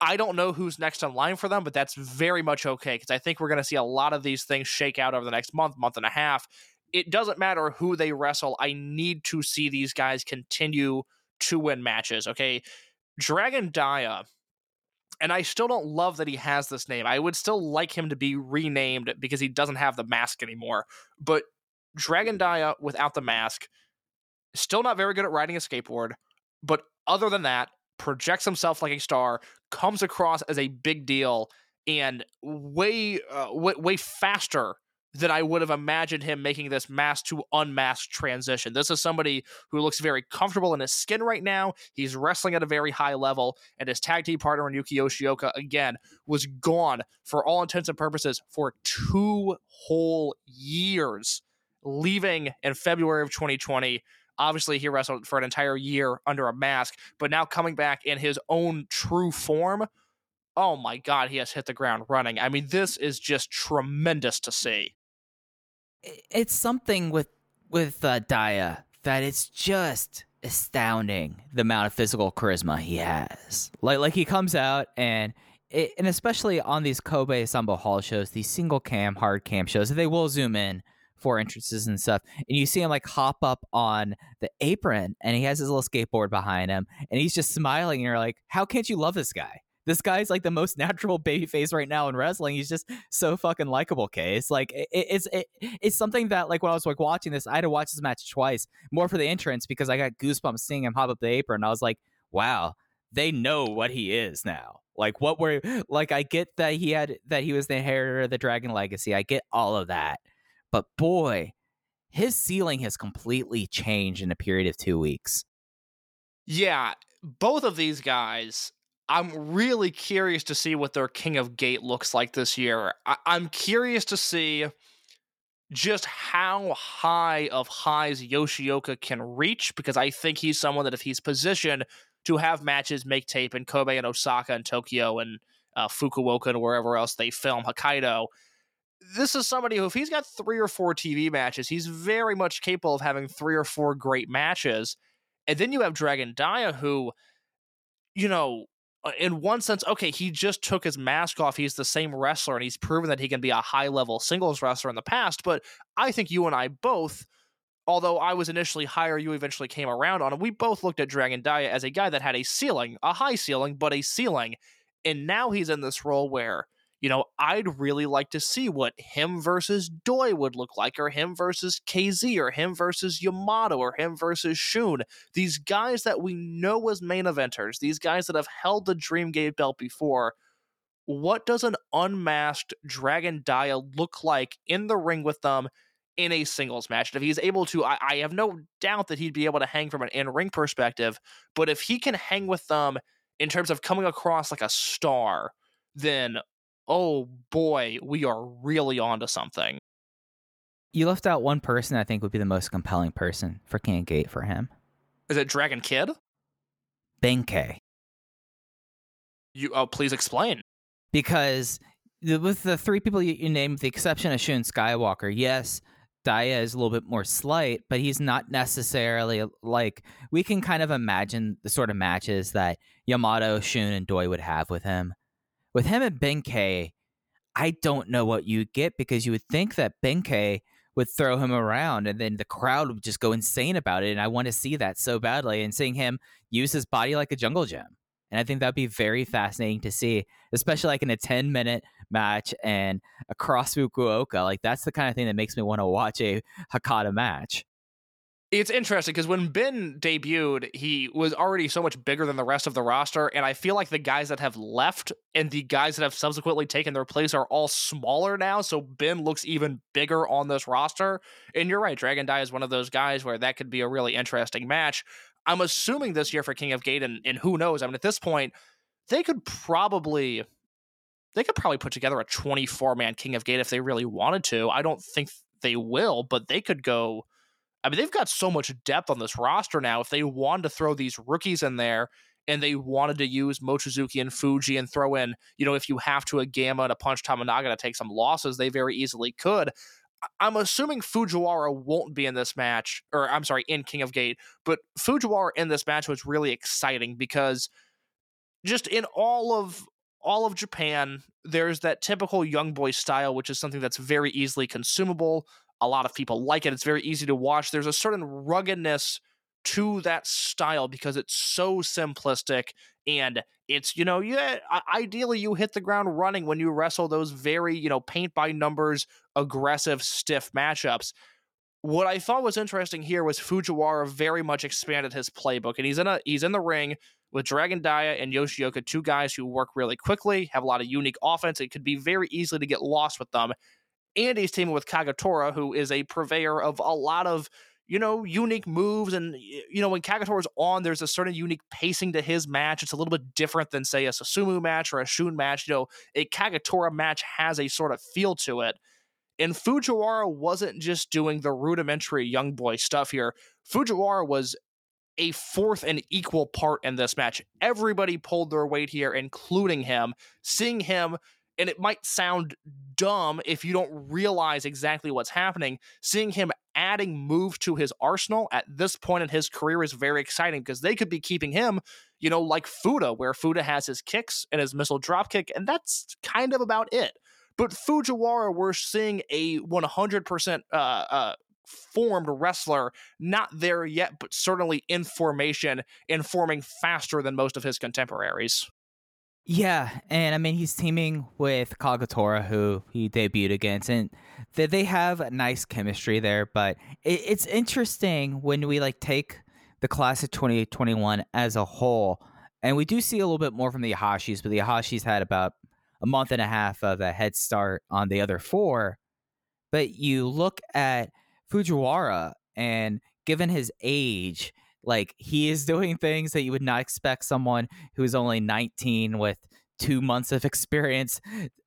I don't know who's next in line for them, but that's very much okay because I think we're going to see a lot of these things shake out over the next month, month and a half. It doesn't matter who they wrestle. I need to see these guys continue to win matches. Okay, Dragon Dia. And I still don't love that he has this name. I would still like him to be renamed because he doesn't have the mask anymore. But Dragon Dia without the mask, still not very good at riding a skateboard. But other than that, projects himself like a star, comes across as a big deal, and way uh, way, way faster than I would have imagined him making this mask to unmask transition. This is somebody who looks very comfortable in his skin right now. He's wrestling at a very high level, and his tag team partner, in Yuki Yoshioka, again, was gone for all intents and purposes for two whole years, leaving in February of 2020 Obviously, he wrestled for an entire year under a mask, but now coming back in his own true form. Oh my God, he has hit the ground running. I mean, this is just tremendous to see. It's something with with uh, Dia that it's just astounding the amount of physical charisma he has. Like like he comes out and it, and especially on these Kobe Sambo Hall shows, these single cam, hard cam shows, they will zoom in for entrances and stuff. And you see him like hop up on the apron and he has his little skateboard behind him and he's just smiling. And you're like, how can't you love this guy? This guy's like the most natural baby face right now in wrestling. He's just so fucking likable. Case like it, it's it, it's something that like when I was like watching this, I had to watch this match twice, more for the entrance because I got goosebumps seeing him hop up the apron. I was like, wow, they know what he is now. Like what were like I get that he had that he was the inheritor of the Dragon Legacy. I get all of that. But boy, his ceiling has completely changed in a period of two weeks. Yeah, both of these guys, I'm really curious to see what their King of Gate looks like this year. I- am curious to see just how high of highs Yoshioka can reach because I think he's someone that if he's positioned to have matches make tape in Kobe and Osaka and Tokyo and uh, Fukuoka and wherever else they film Hokkaido, this is somebody who, if he's got three or four TV matches, he's very much capable of having three or four great matches. And then you have Dragon Dia, who, you know, Uh, in one sense, okay, he just took his mask off. He's the same wrestler, and he's proven that he can be a high level singles wrestler in the past. But I think you and I both, although I was initially higher, you eventually came around on him. We both looked at Dragon Dia as a guy that had a ceiling, a high ceiling, but a ceiling. And now he's in this role where I'd really like to see what him versus Doi would look like, or him versus KZ, or him versus Yamato, or him versus Shun. These guys that we know as main eventers, these guys that have held the Dream Gate belt before. What does an unmasked Dragon Dia look like in the ring with them in a singles match? And if he's able to, I, I have no doubt that he'd be able to hang from an in ring perspective. But if he can hang with them in terms of coming across like a star, then oh boy, we are really onto something. You left out one person I think would be the most compelling person for King Gate for him. Is it Dragon Kid? Ben-K. You oh please explain. Because with the three people you, you named, the exception of Shun Skywalker, yes, Dia is a little bit more slight, but he's not necessarily like we can kind of imagine the sort of matches that Yamato, Shun, and Doi would have with him. With him and Ben-K, I don't know what you get because you would think that Ben-K would throw him around and then the crowd would just go insane about it. And I want to see that so badly and seeing him use his body like a jungle gym. And I think that'd be very fascinating to see, especially like in a 10 minute match and across Fukuoka. Like that's the kind of thing that makes me want to watch a Hakata match. It's interesting because when Ben debuted, he was already so much bigger than the rest of the roster, and I feel like the guys that have left and the guys that have subsequently taken their place are all smaller now. So Ben looks even bigger on this roster. And you're right, Dragon Dia is one of those guys where that could be a really interesting match. I'm assuming this year for King of Gate, and, and who knows? I mean, at this point, they could probably they could probably put together a 24 man King of Gate if they really wanted to. I don't think they will, but they could go I mean, they've got so much depth on this roster now. If they wanted to throw these rookies in there and they wanted to use Mochizuki and Fujii and throw in, you know, if you have to a Gamma and a Punch Tominaga to take some losses, they very easily could. I'm assuming Fujiwara won't be in this match, or I'm sorry, in King of Gate, but Fujiwara in this match was really exciting because just in all of all of Japan, there's that typical young boy style, which is something that's very easily consumable. A lot of people like it. It's very easy to watch. There's a certain ruggedness to that style because it's so simplistic and it's you know yeah ideally you hit the ground running when you wrestle those very you know paint by numbers aggressive stiff matchups what i thought was interesting here was fujiwara very much expanded his playbook and he's in a he's in the ring with dragon dia and yoshioka two guys who work really quickly have a lot of unique offense it could be very easy to get lost with them and he's teaming with kagatora who is a purveyor of a lot of you know, unique moves. And, you know, when Kagatora's on, there's a certain unique pacing to his match. It's a little bit different than, say, a Susumu match or a Shun match. You know, a Kagatora match has a sort of feel to it. And Fujiwara wasn't just doing the rudimentary young boy stuff here. Fujiwara was a fourth and equal part in this match. Everybody pulled their weight here, including him. Seeing him and it might sound dumb if you don't realize exactly what's happening. Seeing him adding move to his arsenal at this point in his career is very exciting because they could be keeping him, you know, like Fuda, where Fuda has his kicks and his missile dropkick, and that's kind of about it. But Fujiwara, we're seeing a 100% uh, uh, formed wrestler, not there yet, but certainly in formation and forming faster than most of his contemporaries. Yeah, and I mean he's teaming with Kagatora, who he debuted against, and they they have a nice chemistry there. But it, it's interesting when we like take the class of twenty twenty one as a whole, and we do see a little bit more from the Ahashis, but the Ahashis had about a month and a half of a head start on the other four. But you look at Fujiwara, and given his age, like he is doing things that you would not expect someone who is only 19 with two months of *laughs* experience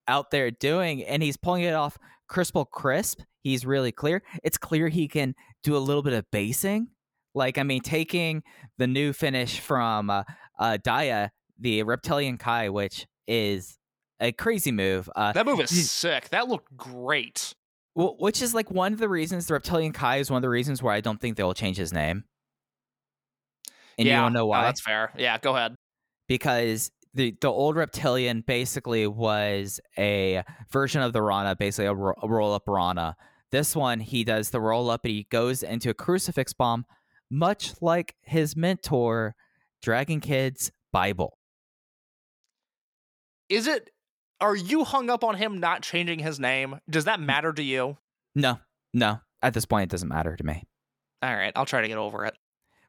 out there doing, and he's pulling it off crystal crisp. He's really clear. It's clear he can do a little bit of basing. Like, I mean, taking the new finish from uh, uh, Dia, the Reptilian Kai, which is a crazy move. Uh, that move is sick. That looked great. Well, which is like one of the reasons the Reptilian Kai is one of the reasons why I don't think they'll change his name. And yeah, you to know why? Oh, that's fair. Yeah, go ahead. Because the the old reptilian basically was a version of the Rana, basically a, ro- a roll up Rana. This one, he does the roll up and he goes into a crucifix bomb, much like his mentor, Dragon Kid's Bible. Is it? Are you hung up on him not changing his name? Does that matter to you? No, no. At this point, it doesn't matter to me. All right, I'll try to get over it.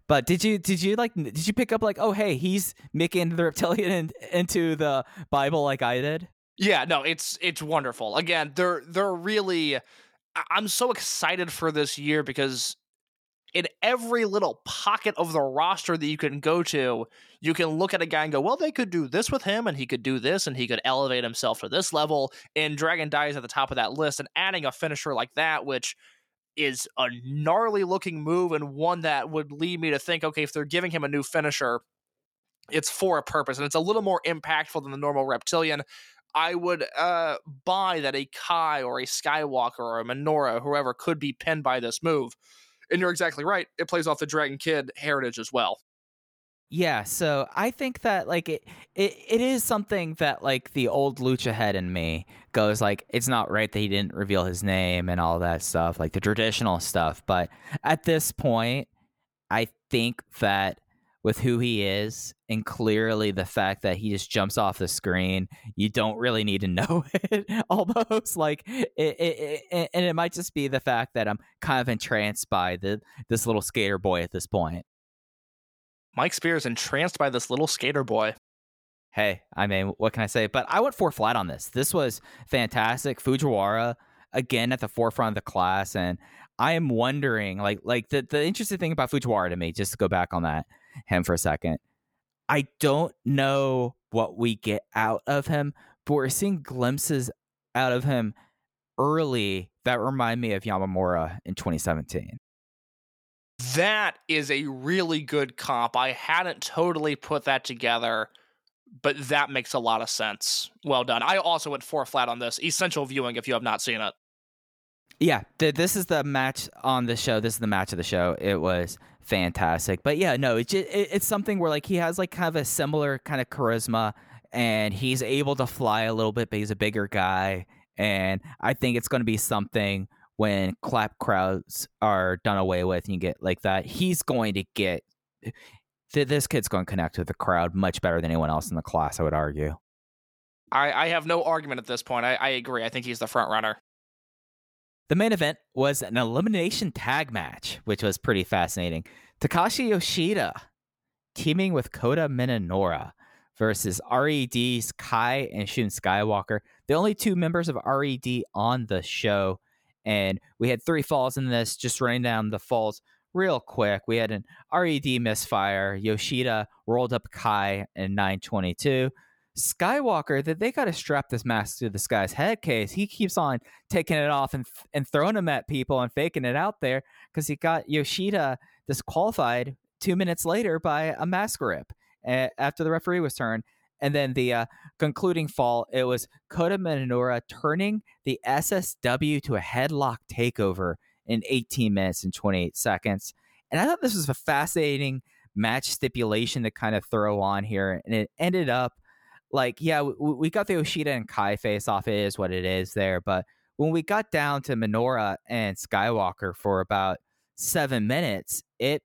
But did you did you like did you pick up like oh hey he's making the reptilian in, into the Bible like I did? Yeah, no, it's it's wonderful. Again, they're they're really. I'm so excited for this year because in every little pocket of the roster that you can go to, you can look at a guy and go, well, they could do this with him, and he could do this, and he could elevate himself to this level. And Dragon Dia's at the top of that list, and adding a finisher like that, which is a gnarly looking move and one that would lead me to think, okay, if they're giving him a new finisher, it's for a purpose and it's a little more impactful than the normal reptilian. I would uh, buy that a Kai or a Skywalker or a Minoru, whoever, could be pinned by this move. And you're exactly right. It plays off the Dragon Kid heritage as well. Yeah, so I think that like it, it it is something that like the old lucha head in me goes like it's not right that he didn't reveal his name and all that stuff, like the traditional stuff. But at this point, I think that with who he is and clearly the fact that he just jumps off the screen, you don't really need to *laughs* know it. Almost like it, it, it, and it might just be the fact that I'm kind of entranced by the this little skater boy at this point. Mike Spears entranced by this little skater boy. hey, I mean, what can I say? But I went four flat on this. This was fantastic. Fujiwara again at the forefront of the class, and I am wondering, like, like the the interesting thing about Fujiwara to me, just to go back on that him for a second. I don't know what we get out of him, but we're seeing glimpses out of him early that remind me of Yamamura in 2017. That is a really good comp. I hadn't totally put that together, but that makes a lot of sense. Well done. I also went four flat on this. Essential viewing if you have not seen it. Yeah, th- this is the match on the show. This is the match of the show. It was fantastic. But yeah, no, it's just, it, it's something where like he has like kind of a similar kind of charisma, and he's able to fly a little bit, but he's a bigger guy, and I think it's going to be something when clap crowds are done away with and you get like that. He's going to get th- this kid's going to connect with the crowd much better than anyone else in the class. I would argue. I, I have no argument at this point. I, I agree. I think he's the front runner. The main event was an elimination tag match, which was pretty fascinating. Takashi Yoshida teaming with Kota Minoura versus RED's Kai and Shun Skywalker, the only two members of RED on the show. And we had three falls in this, just running down the falls real quick. We had an RED misfire. Yoshida rolled up Kai in 922. Skywalker that they got to strap this mask to this guy's head case. He keeps on taking it off and and throwing them at people and faking it out there because he got Yoshida disqualified two minutes later by a mask rip after the referee was turned. And then the uh, concluding fall, it was Kota Minoura turning the SSW to a headlock takeover in 18 minutes and 28 seconds. And I thought this was a fascinating match stipulation to kind of throw on here. And it ended up like, yeah, we, we got the Yoshida and Kai face off. It is what it is there. But when we got down to Minoura and Skywalker for about seven minutes, it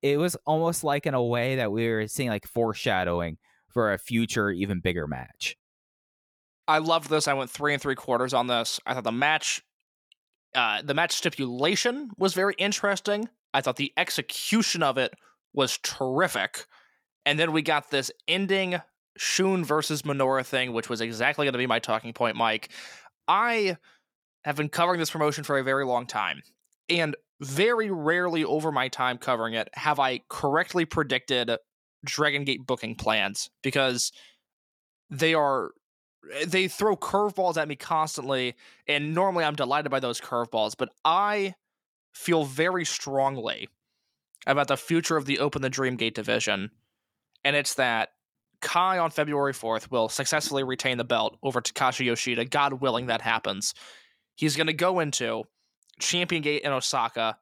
it was almost like in a way that we were seeing like foreshadowing for a future even bigger match. I loved this. I went three and three quarters on this. I thought the match, uh, the match stipulation was very interesting. I thought the execution of it was terrific. And then we got this ending Shun versus Minoura thing, which was exactly going to be my talking point, Mike. I have been covering this promotion for a very long time. And very rarely over my time covering it have I correctly predicted Dragon Gate booking plans because they are eh, they throw curveballs at me constantly and normally I'm delighted by those curveballs but I feel very strongly about the future of the Open the Dream Gate division and it's that Kai on February 4th will successfully retain the belt over Takashi Yoshida god willing that happens. He's going to go into Champion Gate in Osaka,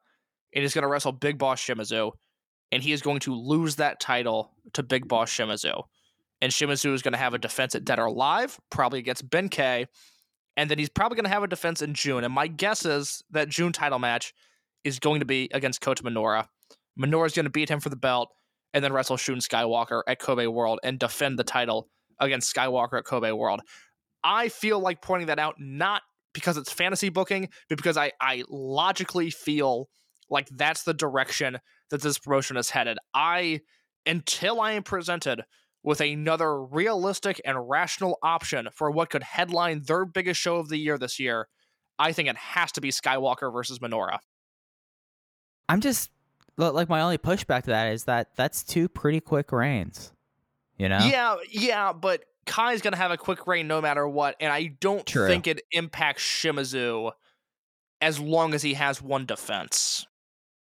and he's going to wrestle Big Boss Shimizu, and he is going to lose that title to Big Boss Shimizu. And Shimizu is going to have a defense at Dead or Alive, probably against Ben K, and then he's probably going to have a defense in June. And my guess is that June title match is going to be against Kota Minoura. Minoura is going to beat him for the belt, and then wrestle Shun Skywalker at Kobe World and defend the title against Skywalker at Kobe World. I feel like pointing that out not because it's fantasy booking, but because I, I logically feel like that's the direction that this promotion is headed. I, until I am presented with another realistic and rational option for what could headline their biggest show of the year this year, I think it has to be Skywalker versus Minoura. I'm just like my only pushback to that is that that's two pretty quick reigns. You know? Yeah, yeah, but Kai's going to have a quick reign no matter what, and I don't True. think it impacts Shimizu as long as he has one defense.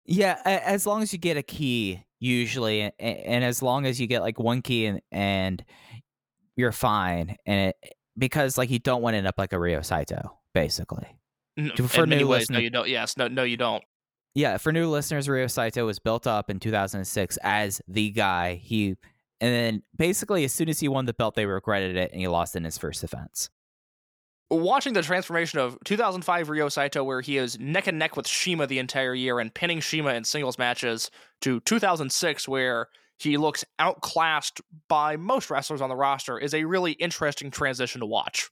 Yeah, as long as you get a key, usually, and as long as you get like one key and and you're fine, and it eh, because like you don't want to end up like a Ryo Saito, basically. N- For new ways, listener- no, you don't. Yes, no, no, you don't. Yeah, for new listeners, Ryo Saito was built up in 2006 as the guy. He and then basically as soon as he won the belt, they regretted it, and he lost in his first defense. Watching the transformation of 2005 Ryo Saito, where he is neck and neck with CIMA the entire year and pinning CIMA in singles matches, to 2006, where he looks outclassed by most wrestlers on the roster, is a really interesting transition to watch.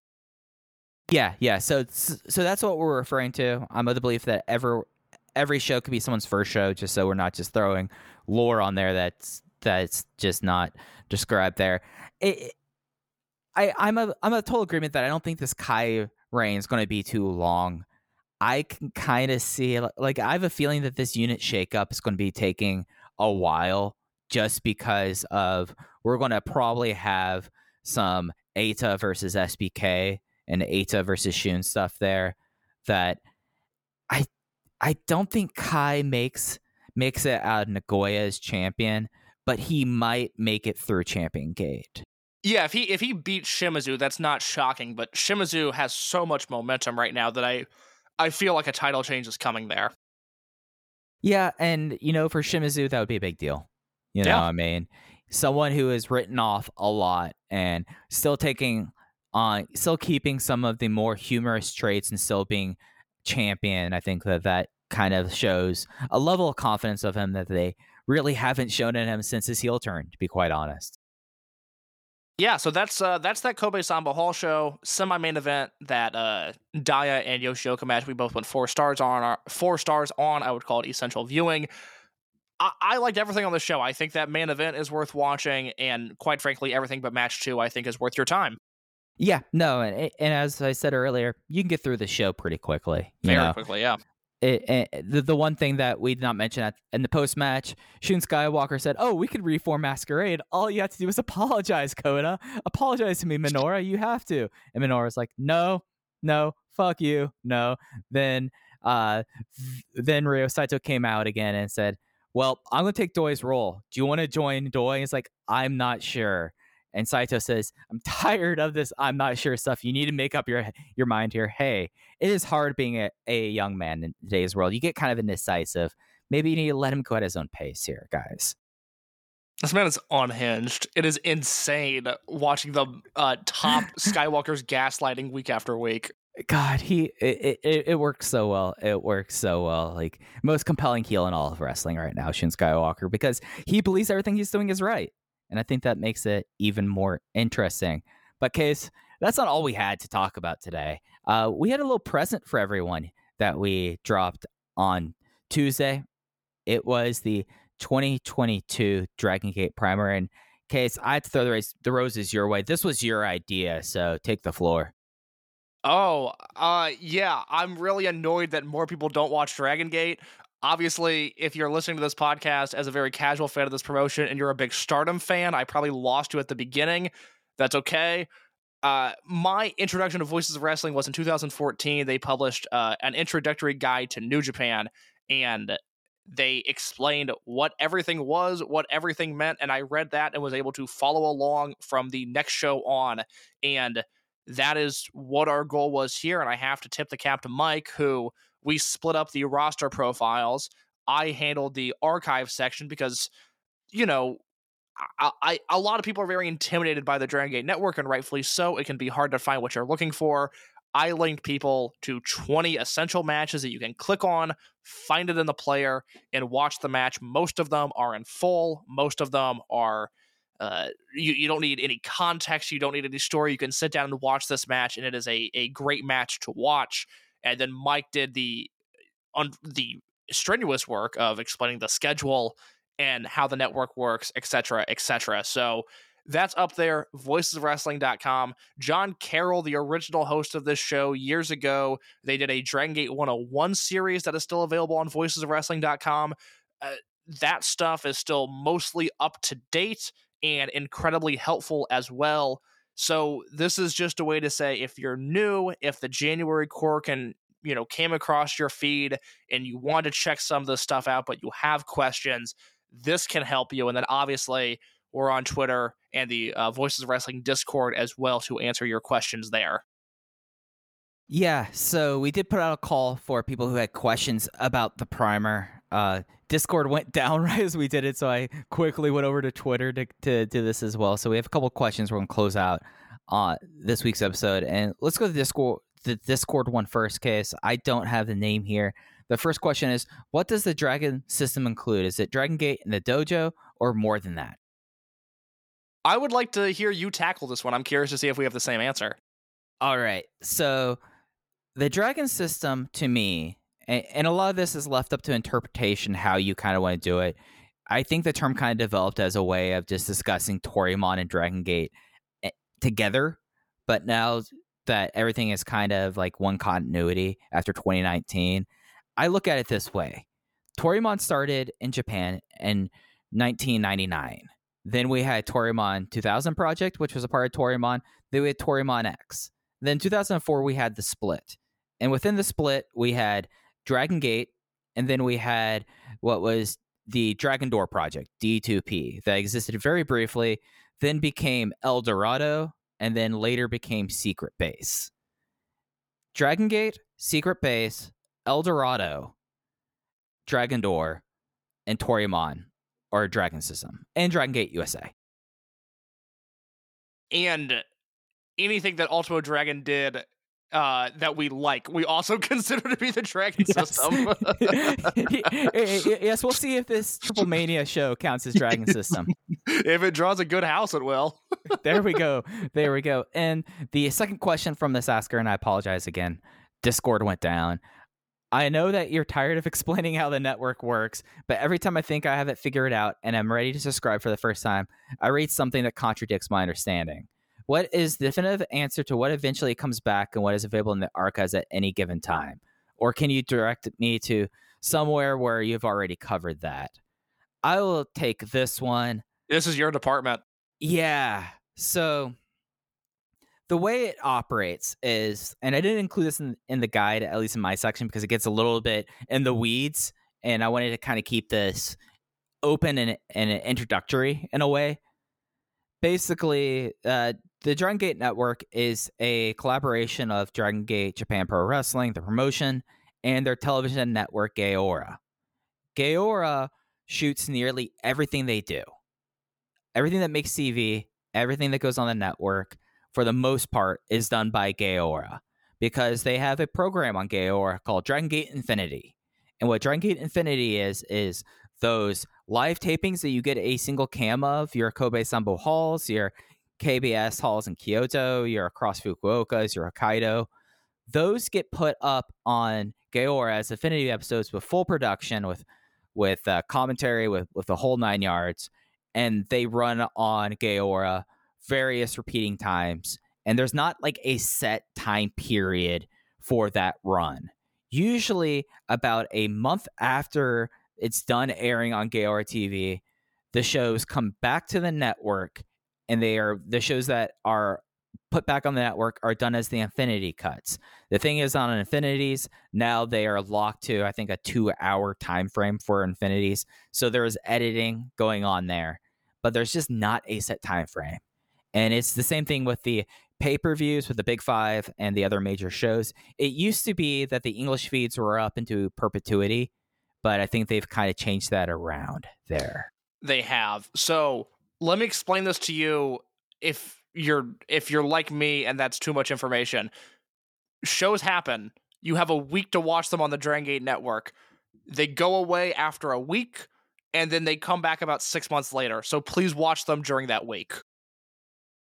Yeah, yeah. So so that's what we're referring to. I'm of the belief that ever every show could be someone's first show, just so we're not just throwing lore on there that's that's just not described there. It, I I'm a I'm a total agreement that I don't think this Kai reign is going to be too long. I can kind of see like I have a feeling that this unit shakeup is going to be taking a while, just because of we're going to probably have some Eita versus SBK and Eita versus Shun stuff there that I I don't think Kai makes makes it out of Nagoya as champion, but he might make it through Champion Gate. Yeah, if he if he beats Shimizu, that's not shocking. But Shimizu has so much momentum right now that I I feel like a title change is coming there. Yeah, and you know, for Shimizu, that would be a big deal. You know, Yeah. I mean, someone who is written off a lot and still taking on, still keeping some of the more humorous traits and still being champion. I think that that kind of shows a level of confidence of him that they really haven't shown in him since his heel turn. To be quite honest. Yeah, so that's uh that's that Kobe Sambo Hall show semi main event that uh Dia and Yoshioka match we both went four stars on our four stars on I would call it essential viewing. I, I liked everything on the show. I think that main event is worth watching, and quite frankly, everything but match two I think is worth your time. Yeah, no, and, and as I said earlier, you can get through the show pretty quickly. Very know? quickly, yeah. It, it, the, the one thing that we did not mention at, in the post match, Shun Skywalker said, "Oh, we could reform Masquerade. All you have to do is apologize, Kota. Apologize to me, Minoura. You have to." And Minoura's like, "No, no, fuck you, no." Then, uh, then Ryo Saito came out again and said, "Well, I'm gonna take Doi's role. Do you want to join Doi?" He's like, "I'm not sure." And Saito says, "I'm *laughs* tired of this. I'm not sure stuff. You need to make up your your mind here. Hey, it is hard being a, a young man in today's world. You get kind of indecisive. Maybe you need to let him go at his own pace here, guys. This man is unhinged. It is insane watching the uh, top *laughs* Skywalker's gaslighting week after week. God, he it, it, it works so well. It works so well. Like most compelling heel in all of wrestling right now, Shun Skywalker, because he believes everything he's doing is right. And I think that makes it even more interesting. But case, that's not all we had to talk about today. Uh, we had a little present for everyone that we dropped on Tuesday. It was the 2022 Dragon Gate Primer. And case, I had to throw the, race, the roses your way. This was your idea, so take the floor. Oh, uh, yeah. I'm really annoyed that more people don't watch Dragon Gate. Obviously, if you're listening to this podcast as a very casual fan of this promotion and you're a big Stardom fan, I probably lost you at the beginning. That's okay. Uh, my introduction to Voices of Wrestling was in 2014. They published uh, an introductory guide to New Japan, and they explained what everything was, what everything meant, and I read that and was able to follow along from the next show on. And that is what our goal was here. And I have to tip the cap to Mike, who we split up the roster profiles. I handled the archive section because, you know, I, I a lot of people are very intimidated by the Dragon Gate Network, and rightfully so. It can be hard to find what you're looking for. I linked people to 20 essential matches that you can click on, find it in the player, and watch the match. Most of them are in full. Most of them are uh, you, you don't need any context. You don't need any story. You can sit down and watch this match, and it is a, a great match to watch. And then Mike did the on the strenuous work of explaining the schedule and how the network works, etc., etc. So that's up there, voicesofwrestling.com. John Carroll, the original host of this show years ago, they did a Dragon Gate 101 series that is still available on voicesofwrestling.com. Uh, that stuff is still mostly up to date and incredibly helpful as well. So this is just a way to say if you're new, if the January Korakuen, you know, came across your feed and you want to check some of this stuff out, but you have questions, this can help you. And then obviously we're on Twitter and the uh, Voices of Wrestling Discord as well to answer your questions there. Yeah, so we did put out a call for people who had questions about the primer. Uh, Discord went *laughs* down right as we did it, so I quickly went over to Twitter to, to do this as well. So we have a couple questions we're going to close out uh, this week's episode. And let's go to the Discord, the Discord one first, case. I don't have the name here. The first question is What does the Dragon system include? Is it Dragon Gate and the dojo, or more than that? I would like to hear you tackle this one. I'm curious to see if we have the same answer. All right. So the dragon system to me, and, and a lot of this is left up to interpretation how you kind of want to do it. I think the term kind of developed as a way of just discussing Toryumon and Dragon Gate eh, together. But now that everything is kind of like one continuity after 2019, I look at it this way. Toryumon started in Japan in 1999. Then we had Toryumon 2000 project, which was a part of Toryumon. Then we had Toryumon X. Then 2004 we had the split, and within the split we had Dragon Gate, and then we had what was the Dragon Door project, D2P, that existed very briefly, then became El Dorado, and then later became Secret Base. Dragon Gate, Secret Base, El Dorado, Dragon Door, and Toryumon, or Dragon System, and Dragon Gate USA. and anything that Ultimo Dragon did uh, that we like, we also *laughs* consider to be the Dragon system. *laughs* yes, we'll see if this Triple Mania show counts as Dragon *laughs* System. if it draws a good house, it will. there we go. There we go. And the second question from this asker, and I apologize again, Discord went down. I know that you're tired of explaining how the network works, but every time I think I have it figured out and I'm ready to subscribe for the first time, I read something that contradicts my understanding. What is the definitive answer to what eventually comes back and what is available in the archives at any given time? Or can you direct me to somewhere where you've already covered that? I will take this one. This is your department. Yeah. So the way it operates is, and I didn't include this in, in the guide, at least in my section, because it gets a little bit in the weeds. And I wanted to kind of keep this open and, and introductory in a way. Basically, uh, the Dragon Gate Network is a collaboration of Dragon Gate Japan Pro Wrestling, the promotion, and their television network, Gaora. Gaora shoots nearly everything they do. Everything that makes TV, everything that goes on the network, for the most part, is done by Gaora because they have a program on Gaora called Dragon Gate Infinity. And what Dragon Gate Infinity is, is those live tapings that you get a single cam of, your Kobe Sambo halls, your KBS halls in Kyoto, you're across Fukuoka's, your Hokkaido. Those get put up on Gaora as Infinity episodes with full production, with with uh, commentary, with with the whole nine yards, and they run on Gaora various repeating times. And there's not like a set time period for that run. Usually, about a month after it's done airing on Gaora TV, the shows come back to the network, and they are the shows that are put back on the network are done as the Infinity cuts. The thing is, on Infinities now they are locked to I think a two-hour time frame for Infinities, so there's editing going on there, but there's just not a set time frame. And it's the same thing with the pay per views with the Big Five and the other major shows. It used to be that the English feeds were up into perpetuity, but I think they've kind of changed that around there. They have. So let me explain this to you. If you're if you're like me and that's too much information, shows happen. You have a week to watch them on the Dragon Gate network. They go away after a week, and then they come back about six months later. So please watch them during that week.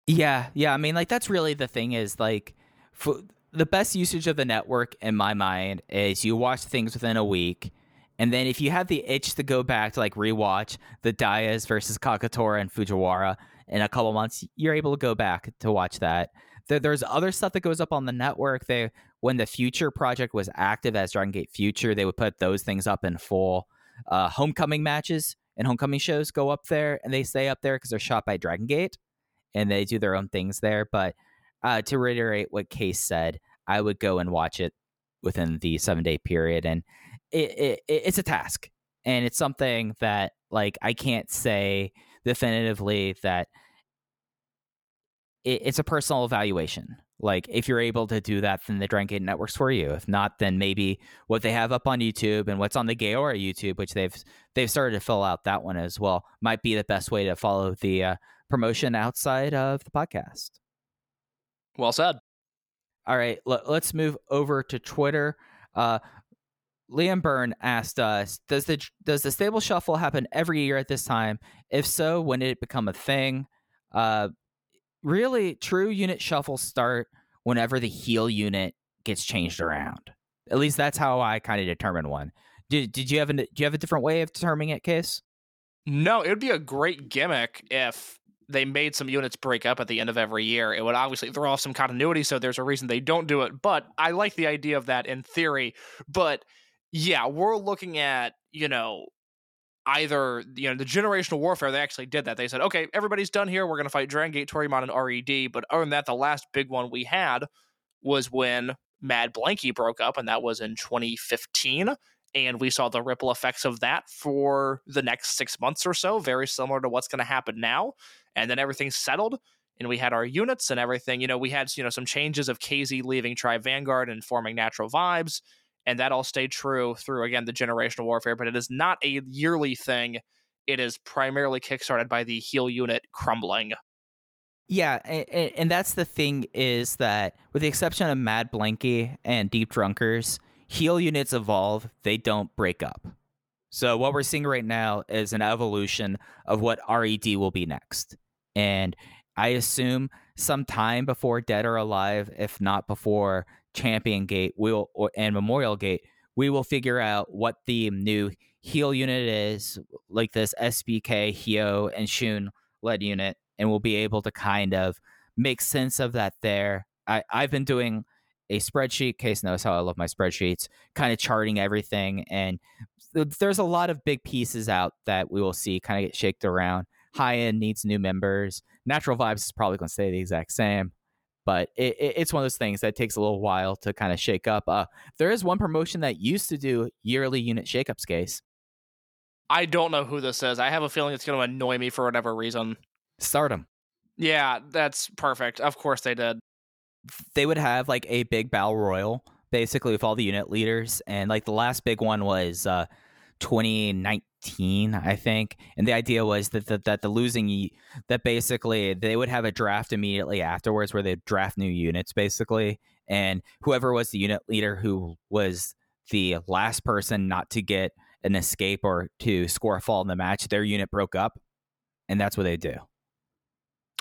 Yeah, yeah. I mean, like that's really the thing is like for the best usage of the network in my mind is you watch things within a week. And then if you have the itch to go back to like rewatch the Dias versus Kagetora and Fujiwara in a couple months, you're able to go back to watch that. There, there's other stuff that goes up on the network. They when the Future project was active as Dragon Gate Future, they would put those things up in full. Uh, homecoming matches and homecoming shows go up there, and they stay up there because they're shot by Dragon Gate, and they do their own things there. But uh, to reiterate what Case said, I would go and watch it within the seven day period, and it, it, it it's a task, and it's something that like I can't say definitively that it, it's a personal evaluation. Like if you're able to do that, then the Dragon Gate Network's for you. If not, then maybe what they have up on YouTube and what's on the Gaora YouTube, which they've they've started to fill out that one as well, might be the best way to follow the uh, promotion outside of the podcast. Well said. All right, let, us move over to Twitter. Uh, Liam Byrne asked us, "Does the does the stable shuffle happen every year at this time? If so, when did it become a thing?" Uh, really, true unit shuffles start whenever the heel unit gets changed around. At least that's how I kind of determine one. Did Did you have a Do you have a different way of determining it, Case? No, it would be a great gimmick if they made some units break up at the end of every year. It would obviously throw off some continuity, so there's a reason they don't do it. But I like the idea of that in theory. But yeah, we're looking at, you know, either, you know, the generational warfare, they actually did that. They said, okay, everybody's done here. We're going to fight Dragon Gate, Toryumon, and RED. But other than that, the last big one we had was when Mad Blanky broke up, and that was in 2015. and we saw the ripple effects of that for the next six months or so, very similar to what's going to happen now. And then everything settled, and we had our units and everything. You know, we had you know some changes of KZ leaving Tribe Vanguard and forming Natural Vibes, and that all stayed true through again the generational warfare. But it is not a yearly thing. It is primarily kickstarted by the heel unit crumbling. Yeah, and, and that's the thing is that with the exception of Mad Blanky and Deep Drunkers, heel units evolve, they don't break up. So what we're seeing right now is an evolution of what RED will be next. And I assume sometime before Dead or Alive, if not before Champion Gate will or, and Memorial Gate, we will figure out what the new heel unit is, like this SBK, Hyo, and Shun led unit, and we'll be able to kind of make sense of that there. I, I've been doing a spreadsheet. Case knows how I love my spreadsheets, kind of charting everything. And th- there's a lot of big pieces out that we will see kind of get shaked around. High end needs new members. Natural Vibes is probably going to stay the exact same. But it, it, it's one of those things that takes a little while to kind of shake up. Uh, there is one promotion that used to do yearly unit shakeups, case. I don't know who this is. I have a feeling it's going to annoy me for whatever reason. Stardom. Yeah, that's perfect. Of course they did. They would have like a big battle royal, basically with all the unit leaders, and like the last big one was uh, 2019, I think. And the idea was that the, that the losing that basically they would have a draft immediately afterwards, where they draft new units, basically, and whoever was the unit leader who was the last person not to get an escape or to score a fall in the match, their unit broke up, and that's what they do.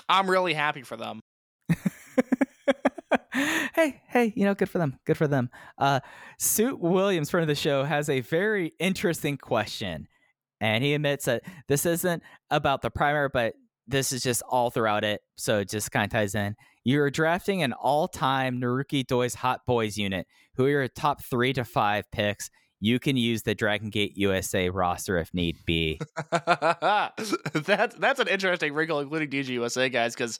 I'm really happy for them. *laughs* hey, hey, you know, good for them. Good for them. Uh, Suit Williams, friend of the show, has a very interesting question. And he admits that this isn't about the primer, but this is just all throughout it. So it just kind of ties in. You're drafting an all time Naruki Doi's Hot Boys unit. Who are your top three to five picks? You can use the Dragon Gate USA roster if need be. *laughs* that's that's an interesting wrinkle, including DG USA guys, because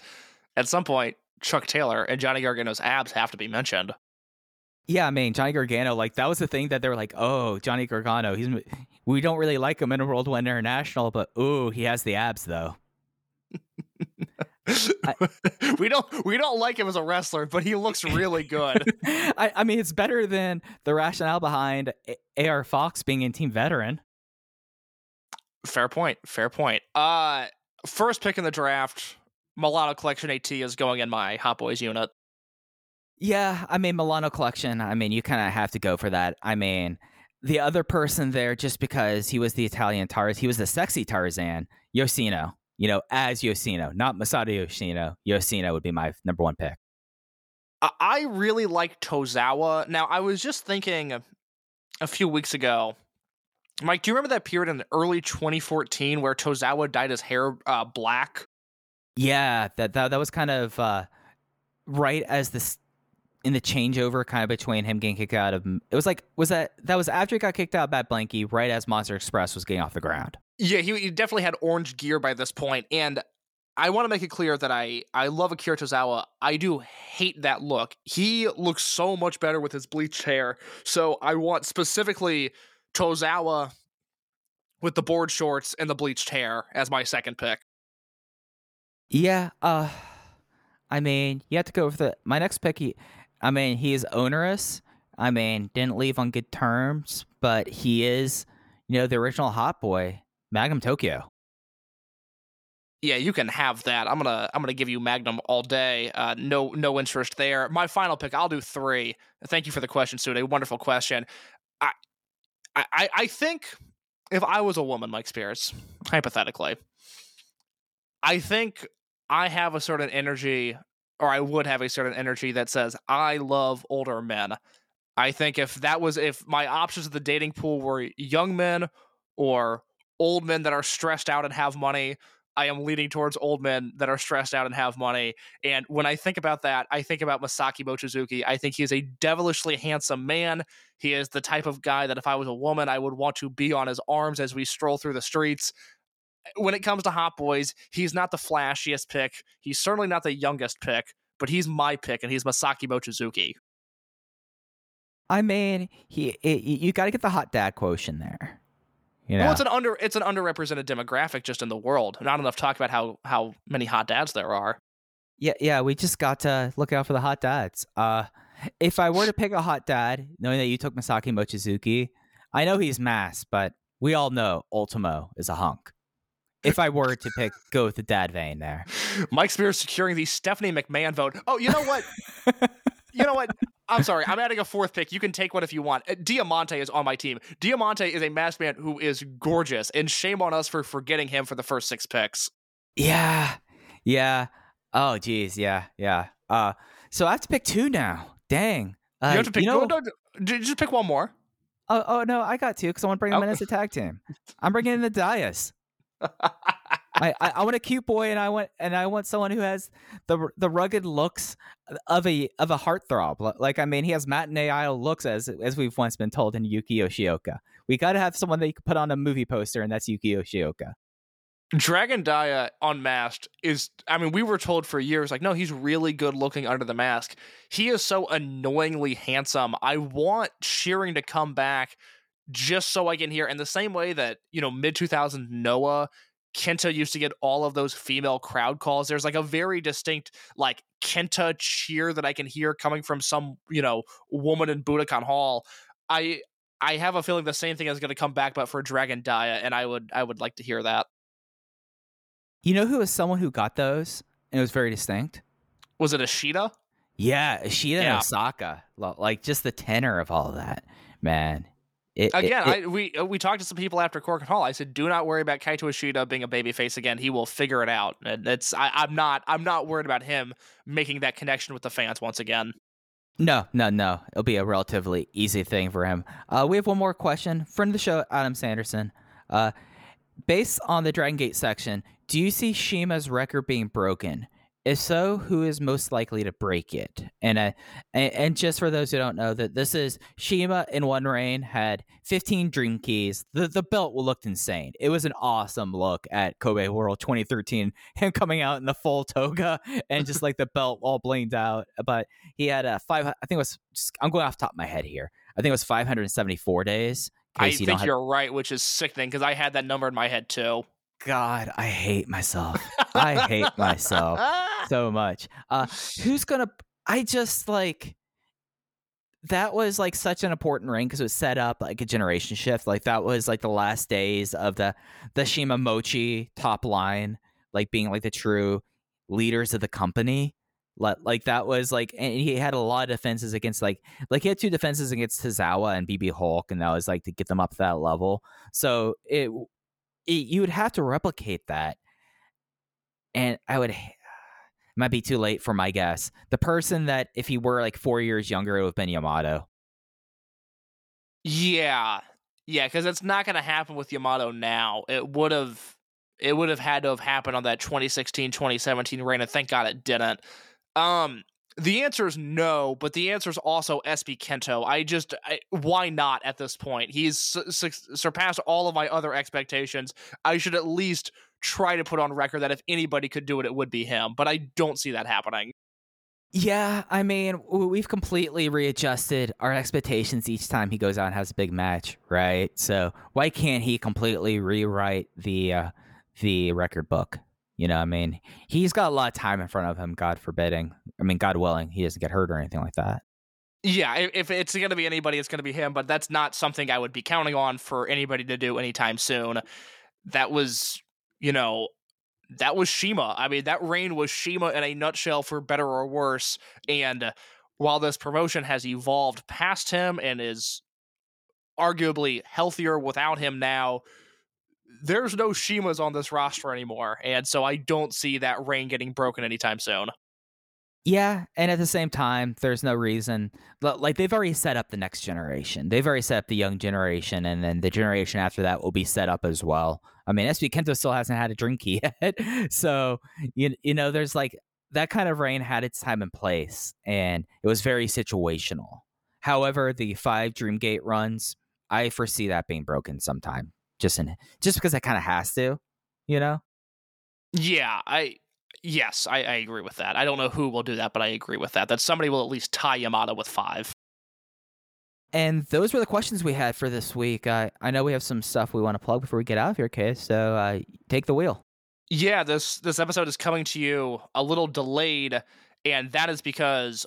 at some point Chuck Taylor and Johnny Gargano's abs have to be mentioned. Yeah, I mean Johnny Gargano, like that was the thing that they were like, oh, Johnny Gargano, he's we don't really like him in a World One International, but ooh, he has the abs though. I, *laughs* we don't we don't like him as a wrestler, but he looks really good. *laughs* I, I, mean, it's better than the rationale behind AR Fox being in Team Veteran. Fair point. Fair point. Uh, first pick in the draft, Milano Collection AT is going in my Hot Boys unit. Yeah, I mean Milano Collection. I mean, you kind of have to go for that. I mean, the other person there, just because he was the Italian Tarzan, he was the sexy Tarzan, Yoshino you know, as Yoshino, not Masato Yoshino. Yoshino would be my number one pick. I really like Tozawa. Now, I was just thinking a few weeks ago, Mike, do you remember that period in early 2014 where Tozawa dyed his hair uh, black? Yeah, that, that that was kind of uh, right as this in the changeover kind of between him getting kicked out of it was like was that that was after he got kicked out of Mad Blanky right as Monster Express was getting off the ground. Yeah, he, he definitely had orange gear by this point, and I want to make it clear that I I love Akira Tozawa. I do hate that look. He looks so much better with his bleached hair. So I want specifically Tozawa with the board shorts and the bleached hair as my second pick. Yeah, uh I mean, you have to go with the my next pick. He, I mean, he is onerous. I mean, didn't leave on good terms, but he is, you know, the original hot boy. Magnum Tokyo. Yeah, you can have that. I'm gonna I'm gonna give you Magnum all day. Uh, no no interest there. My final pick. I'll do three. Thank you for the question, Sude. A wonderful question. I I I think if I was a woman, Mike Spears, hypothetically, I think I have a certain energy, or I would have a certain energy that says I love older men. I think if that was if my options of the dating pool were young men or old men that are stressed out and have money. I am leaning towards old men that are stressed out and have money. And when I think about that, I think about Masaaki Mochizuki. I think he is a devilishly handsome man. He is the type of guy that if I was a woman, I would want to be on his arms as we stroll through the streets. When it comes to Hot Boys, he's not the flashiest pick. He's certainly not the youngest pick, but he's my pick, and he's Masaaki Mochizuki. I mean, he it, you got to get the hot dad quotient there. You know, Well, it's an under it's an underrepresented demographic just in the world. Not enough talk about how how many hot dads there are. yeah, yeah. We just got to look out for the hot dads. Uh, if I were to pick a hot dad, knowing that you took Masaaki Mochizuki, I know he's mass, but we all know Ultimo is a hunk. If I were to pick, go with the dad vein there. Mike Spears securing the Stephanie McMahon vote. Oh, you know what? you know what? I'm sorry. I'm adding a fourth pick. You can take one if you want. Uh, Diamante is on my team. Diamante is a masked man who is gorgeous, and shame on us for forgetting him for the first six picks. Yeah, yeah. Oh, geez, yeah, yeah. Uh, so I have to pick two now. Dang. Uh, you have to pick. know- no, no, just pick one more. Oh, oh no, I got two because I want to bring them in Oh. as a tag team. I'm bringing in the Dias. I, I, I want a cute boy, and I want and I want someone who has the the rugged looks of a of a heartthrob. Like I mean, he has matinee idol looks as as we've once been told in Yuki Yoshioka. We got to have someone that you can put on a movie poster, and that's Yuki Yoshioka. Dragon Dia unmasked is I mean, we were told for years, like, no, he's really good looking under the mask. He is so annoyingly handsome. I want Shearing to come back just so I can hear in the same way that, you know, mid 2000 Noah Kenta used to get all of those female crowd calls. There's like a very distinct like Kenta cheer that I can hear coming from some, you know, woman in Budokan Hall. I I have a feeling the same thing is going to come back, but for Dragon Dia, and I would I would like to hear that. You know who was someone who got those, and it was very distinct. Was it Ashita? Yeah, and Yeah. Osaka. Like just the tenor of all of that, man. It, Again, it- I, we uh, we talked to some people after Korakuen Hall. I said, "Do not worry about Kaito Ishida being a babyface again. He will figure it out." And it's I, I'm not I'm not worried about him making that connection with the fans once again. No, no, no. It'll be a relatively easy thing for him. Uh, we have one more question. Friend of the show, Adam Sanderson. Uh, based on the Dragon Gate section, do you see CIMA's record being broken? If so, who is most likely to break it? And uh, and, just for those who don't know, that this is CIMA in one reign had 15 Dream Keys. The the belt looked insane. It was an awesome look at Kobe World 2013. Him coming out in the full toga and just like the *laughs* belt all blinged out. But he had a five. I think it was. Just, I'm going off the top of my head here. I think it was 574 days. I you think have- you're right, which is sickening because I had that number in my head too. God, I hate myself. I hate myself *laughs* so much. Uh, who's gonna? I just like that was like such an important ring because it was set up like a generation shift. Like that was like the last days of the the CIMA Mochi top line, like being like the true leaders of the company. Like, like that was like, and he had a lot of defenses against like, like he had two defenses against Tozawa and BB Hulk, and that was like to get them up to that level. So it, it you would have to replicate that, and I would. Might be too late for my guess. The person that, if he were like four years younger, it would have been Yamato. Yeah, yeah, because it's not going to happen with Yamato now. It would have, it would have had to have happened on that 2016, 2017 reign, and thank God it didn't. Um, the answer is no, but the answer is also SB Kento. I just, I, why not at this point? He's su- su- surpassed all of my other expectations. I should at least try to put on record that if anybody could do it, it would be him. But I don't see that happening. Yeah, I mean, we've completely readjusted our expectations each time he goes out and has a big match, right? So why can't he completely rewrite the uh, the record book? You know, I mean, he's got a lot of time in front of him. God forbidding. I mean, God willing, he doesn't get hurt or anything like that. Yeah, if, it's going to be anybody, it's going to be him. But that's not something I would be counting on for anybody to do anytime soon. That was, you know, that was CIMA. I mean, that reign was CIMA in a nutshell, for better or worse. And while this promotion has evolved past him and is arguably healthier without him now, there's no CIMAs on this roster anymore. And so I don't see that reign getting broken anytime soon. Yeah, and at the same time, there's no reason. Like they've already set up the next generation. They've already set up the young generation, and then the generation after that will be set up as well. I mean, SB Kento still hasn't had a drink *laughs* yet, so you you know, there's like that kind of reign had its time and place, and it was very situational. However, the five Dreamgate runs, I foresee that being broken sometime, just in just because it kind of has to, you know. Yeah, I yes, I, I agree with that. I don't know who will do that, but I agree with that. That somebody will at least tie Yamato with five. And those were the questions we had for this week. I I know we have some stuff we want to plug before we get out of here, Case. So uh, take the wheel. Yeah, this this episode is coming to you a little delayed, and that is because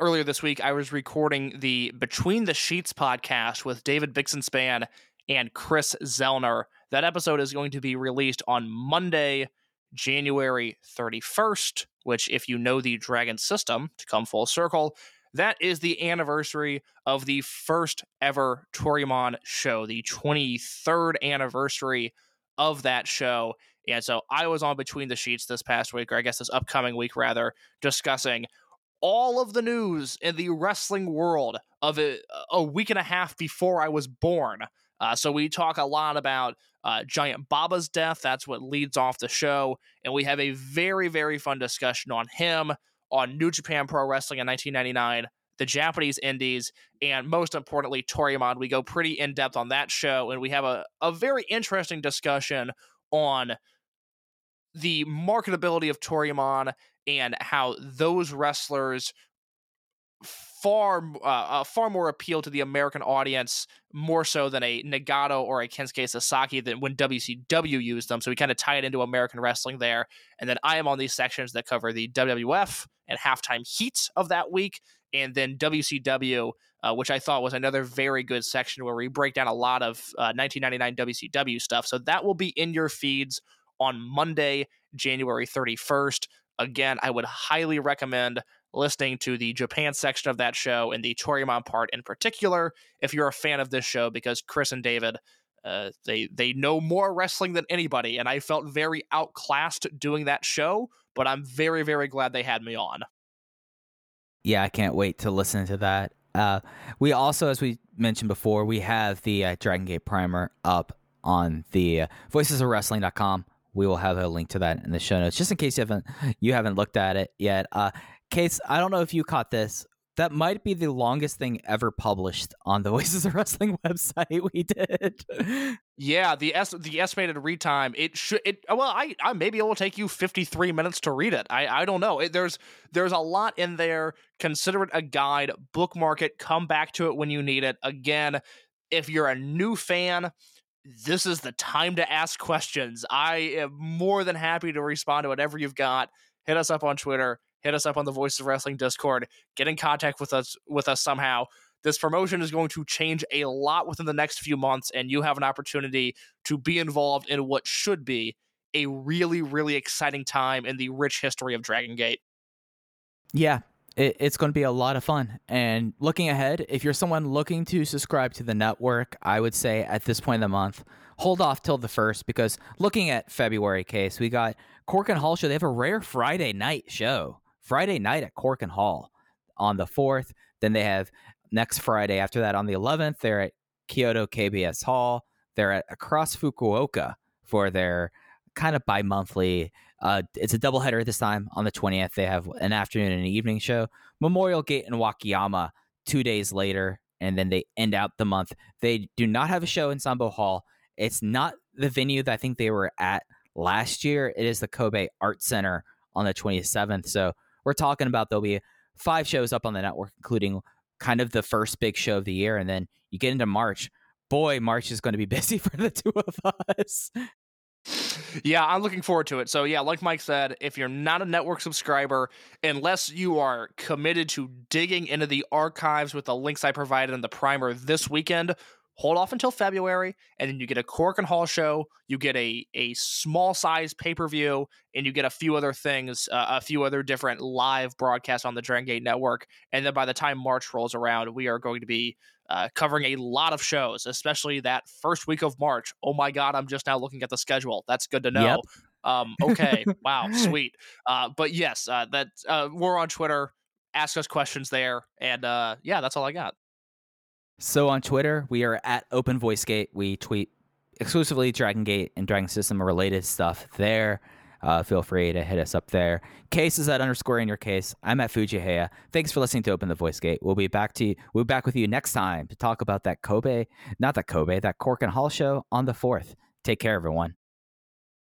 earlier this week I was recording the Between the Sheets podcast with David Bixenspan and Chris Zellner. That episode is going to be released on Monday, January 31st, which, if you know the Dragon system, to come full circle, that is the anniversary of the first ever Toryumon show, the 23rd anniversary of that show. And so I was on Between the Sheets this past week, or I guess this upcoming week rather, discussing all of the news in the wrestling world of a, uh, a week and a half before I was born. Uh, so we talk a lot about uh, Giant Baba's death. That's what leads off the show. And we have a very, very fun discussion on him, on New Japan Pro Wrestling in 1999, the Japanese indies, and most importantly, Toryumon. We go pretty in depth on that show, and we have a, a very interesting discussion on the marketability of Toryumon and how those wrestlers far uh, uh, far more appeal to the American audience more so than a Nagata or a Kensuke Sasaki than when WCW used them. So we kind of tie it into American wrestling there. And then I am on these sections that cover the WWF and halftime heat of that week, and then WCW, uh, which I thought was another very good section where we break down a lot of uh, 1999 WCW stuff. So that will be in your feeds on Monday, January 31st. Again, I would highly recommend listening to the Japan section of that show and the Toryumon part in particular if you're a fan of this show because Chris and David uh, they they know more wrestling than anybody and I felt very outclassed doing that show but I'm very very glad they had me on. Yeah, I can't wait to listen to that. Uh, we also, as we mentioned before, we have the uh, Dragon Gate primer up on the uh, voicesofwrestling.com. We will have a link to that in the show notes, just in case you haven't you haven't looked at it yet. Uh, Case, I don't know if you caught this. That might be the longest thing ever published on the *laughs* Voices of Wrestling website we did. Yeah, the es- the estimated read time it should it well I, I maybe it will take you 53 minutes to read it. I I don't know. It, there's there's a lot in there. Consider it a guide, bookmark it, come back to it when you need it. Again, if you're a new fan, this is the time to ask questions. I am more than happy to respond to whatever you've got. Hit us up on Twitter hit us up on the Voice of Wrestling Discord, get in contact with us with us somehow. This promotion is going to change a lot within the next few months, and you have an opportunity to be involved in what should be a really, really exciting time in the rich history of Dragon Gate. Yeah, it's going to be a lot of fun. And looking ahead, if you're someone looking to subscribe to the network, I would say at this point in the month, hold off till the first because looking at February case, we got Korakuen Hall show. They have a rare Friday night show. Friday night at Korakuen Hall on the 4th. Then they have next Friday after that on the 11th, they're at Kyoto KBS Hall. They're at Across Fukuoka for their kind of bi monthly. Uh, it's a doubleheader this time on the 20th. They have an afternoon and an evening show. Memorial Gate in Wakayama two days later, and then they end out the month. They do not have a show in Sambo Hall. It's not the venue that I think they were at last year. It is the Kobe Art Center on the 27th. So we're talking about there'll be five shows up on the network, including kind of the first big show of the year. And then you get into March. Boy, March is going to be *laughs* busy for the two of us. Yeah, I'm looking forward to it. So, yeah, like Mike said, if you're not a network subscriber, unless you are committed to digging into the archives with the links I provided in the primer this weekend, hold off until February, and then you get a Korakuen Hall show, you get a a small size pay per view, and you get a few other things, uh, a few other different live broadcasts on the Dragon Gate Network. And then by the time March rolls around, we are going to be uh, covering a lot of shows, especially that first week of March. Oh my God, I'm just now looking at the schedule. That's good to know. Yep. Um, okay, wow, sweet. Uh, but yes, uh, that uh, we're on Twitter. Ask us questions there, and uh, yeah, that's all I got. So on Twitter, we are at Open Voice Gate. We tweet exclusively Dragon Gate and Dragon System related stuff there. Uh, feel free to hit us up there. Case is at underscore in your case. I'm at Fujiiheya. Thanks for listening to Open the Voice Gate. We'll be back to you. We'll be back with you next time to talk about that Kobe, not that Kobe, that Korakuen Hall show on the fourth. Take care, everyone.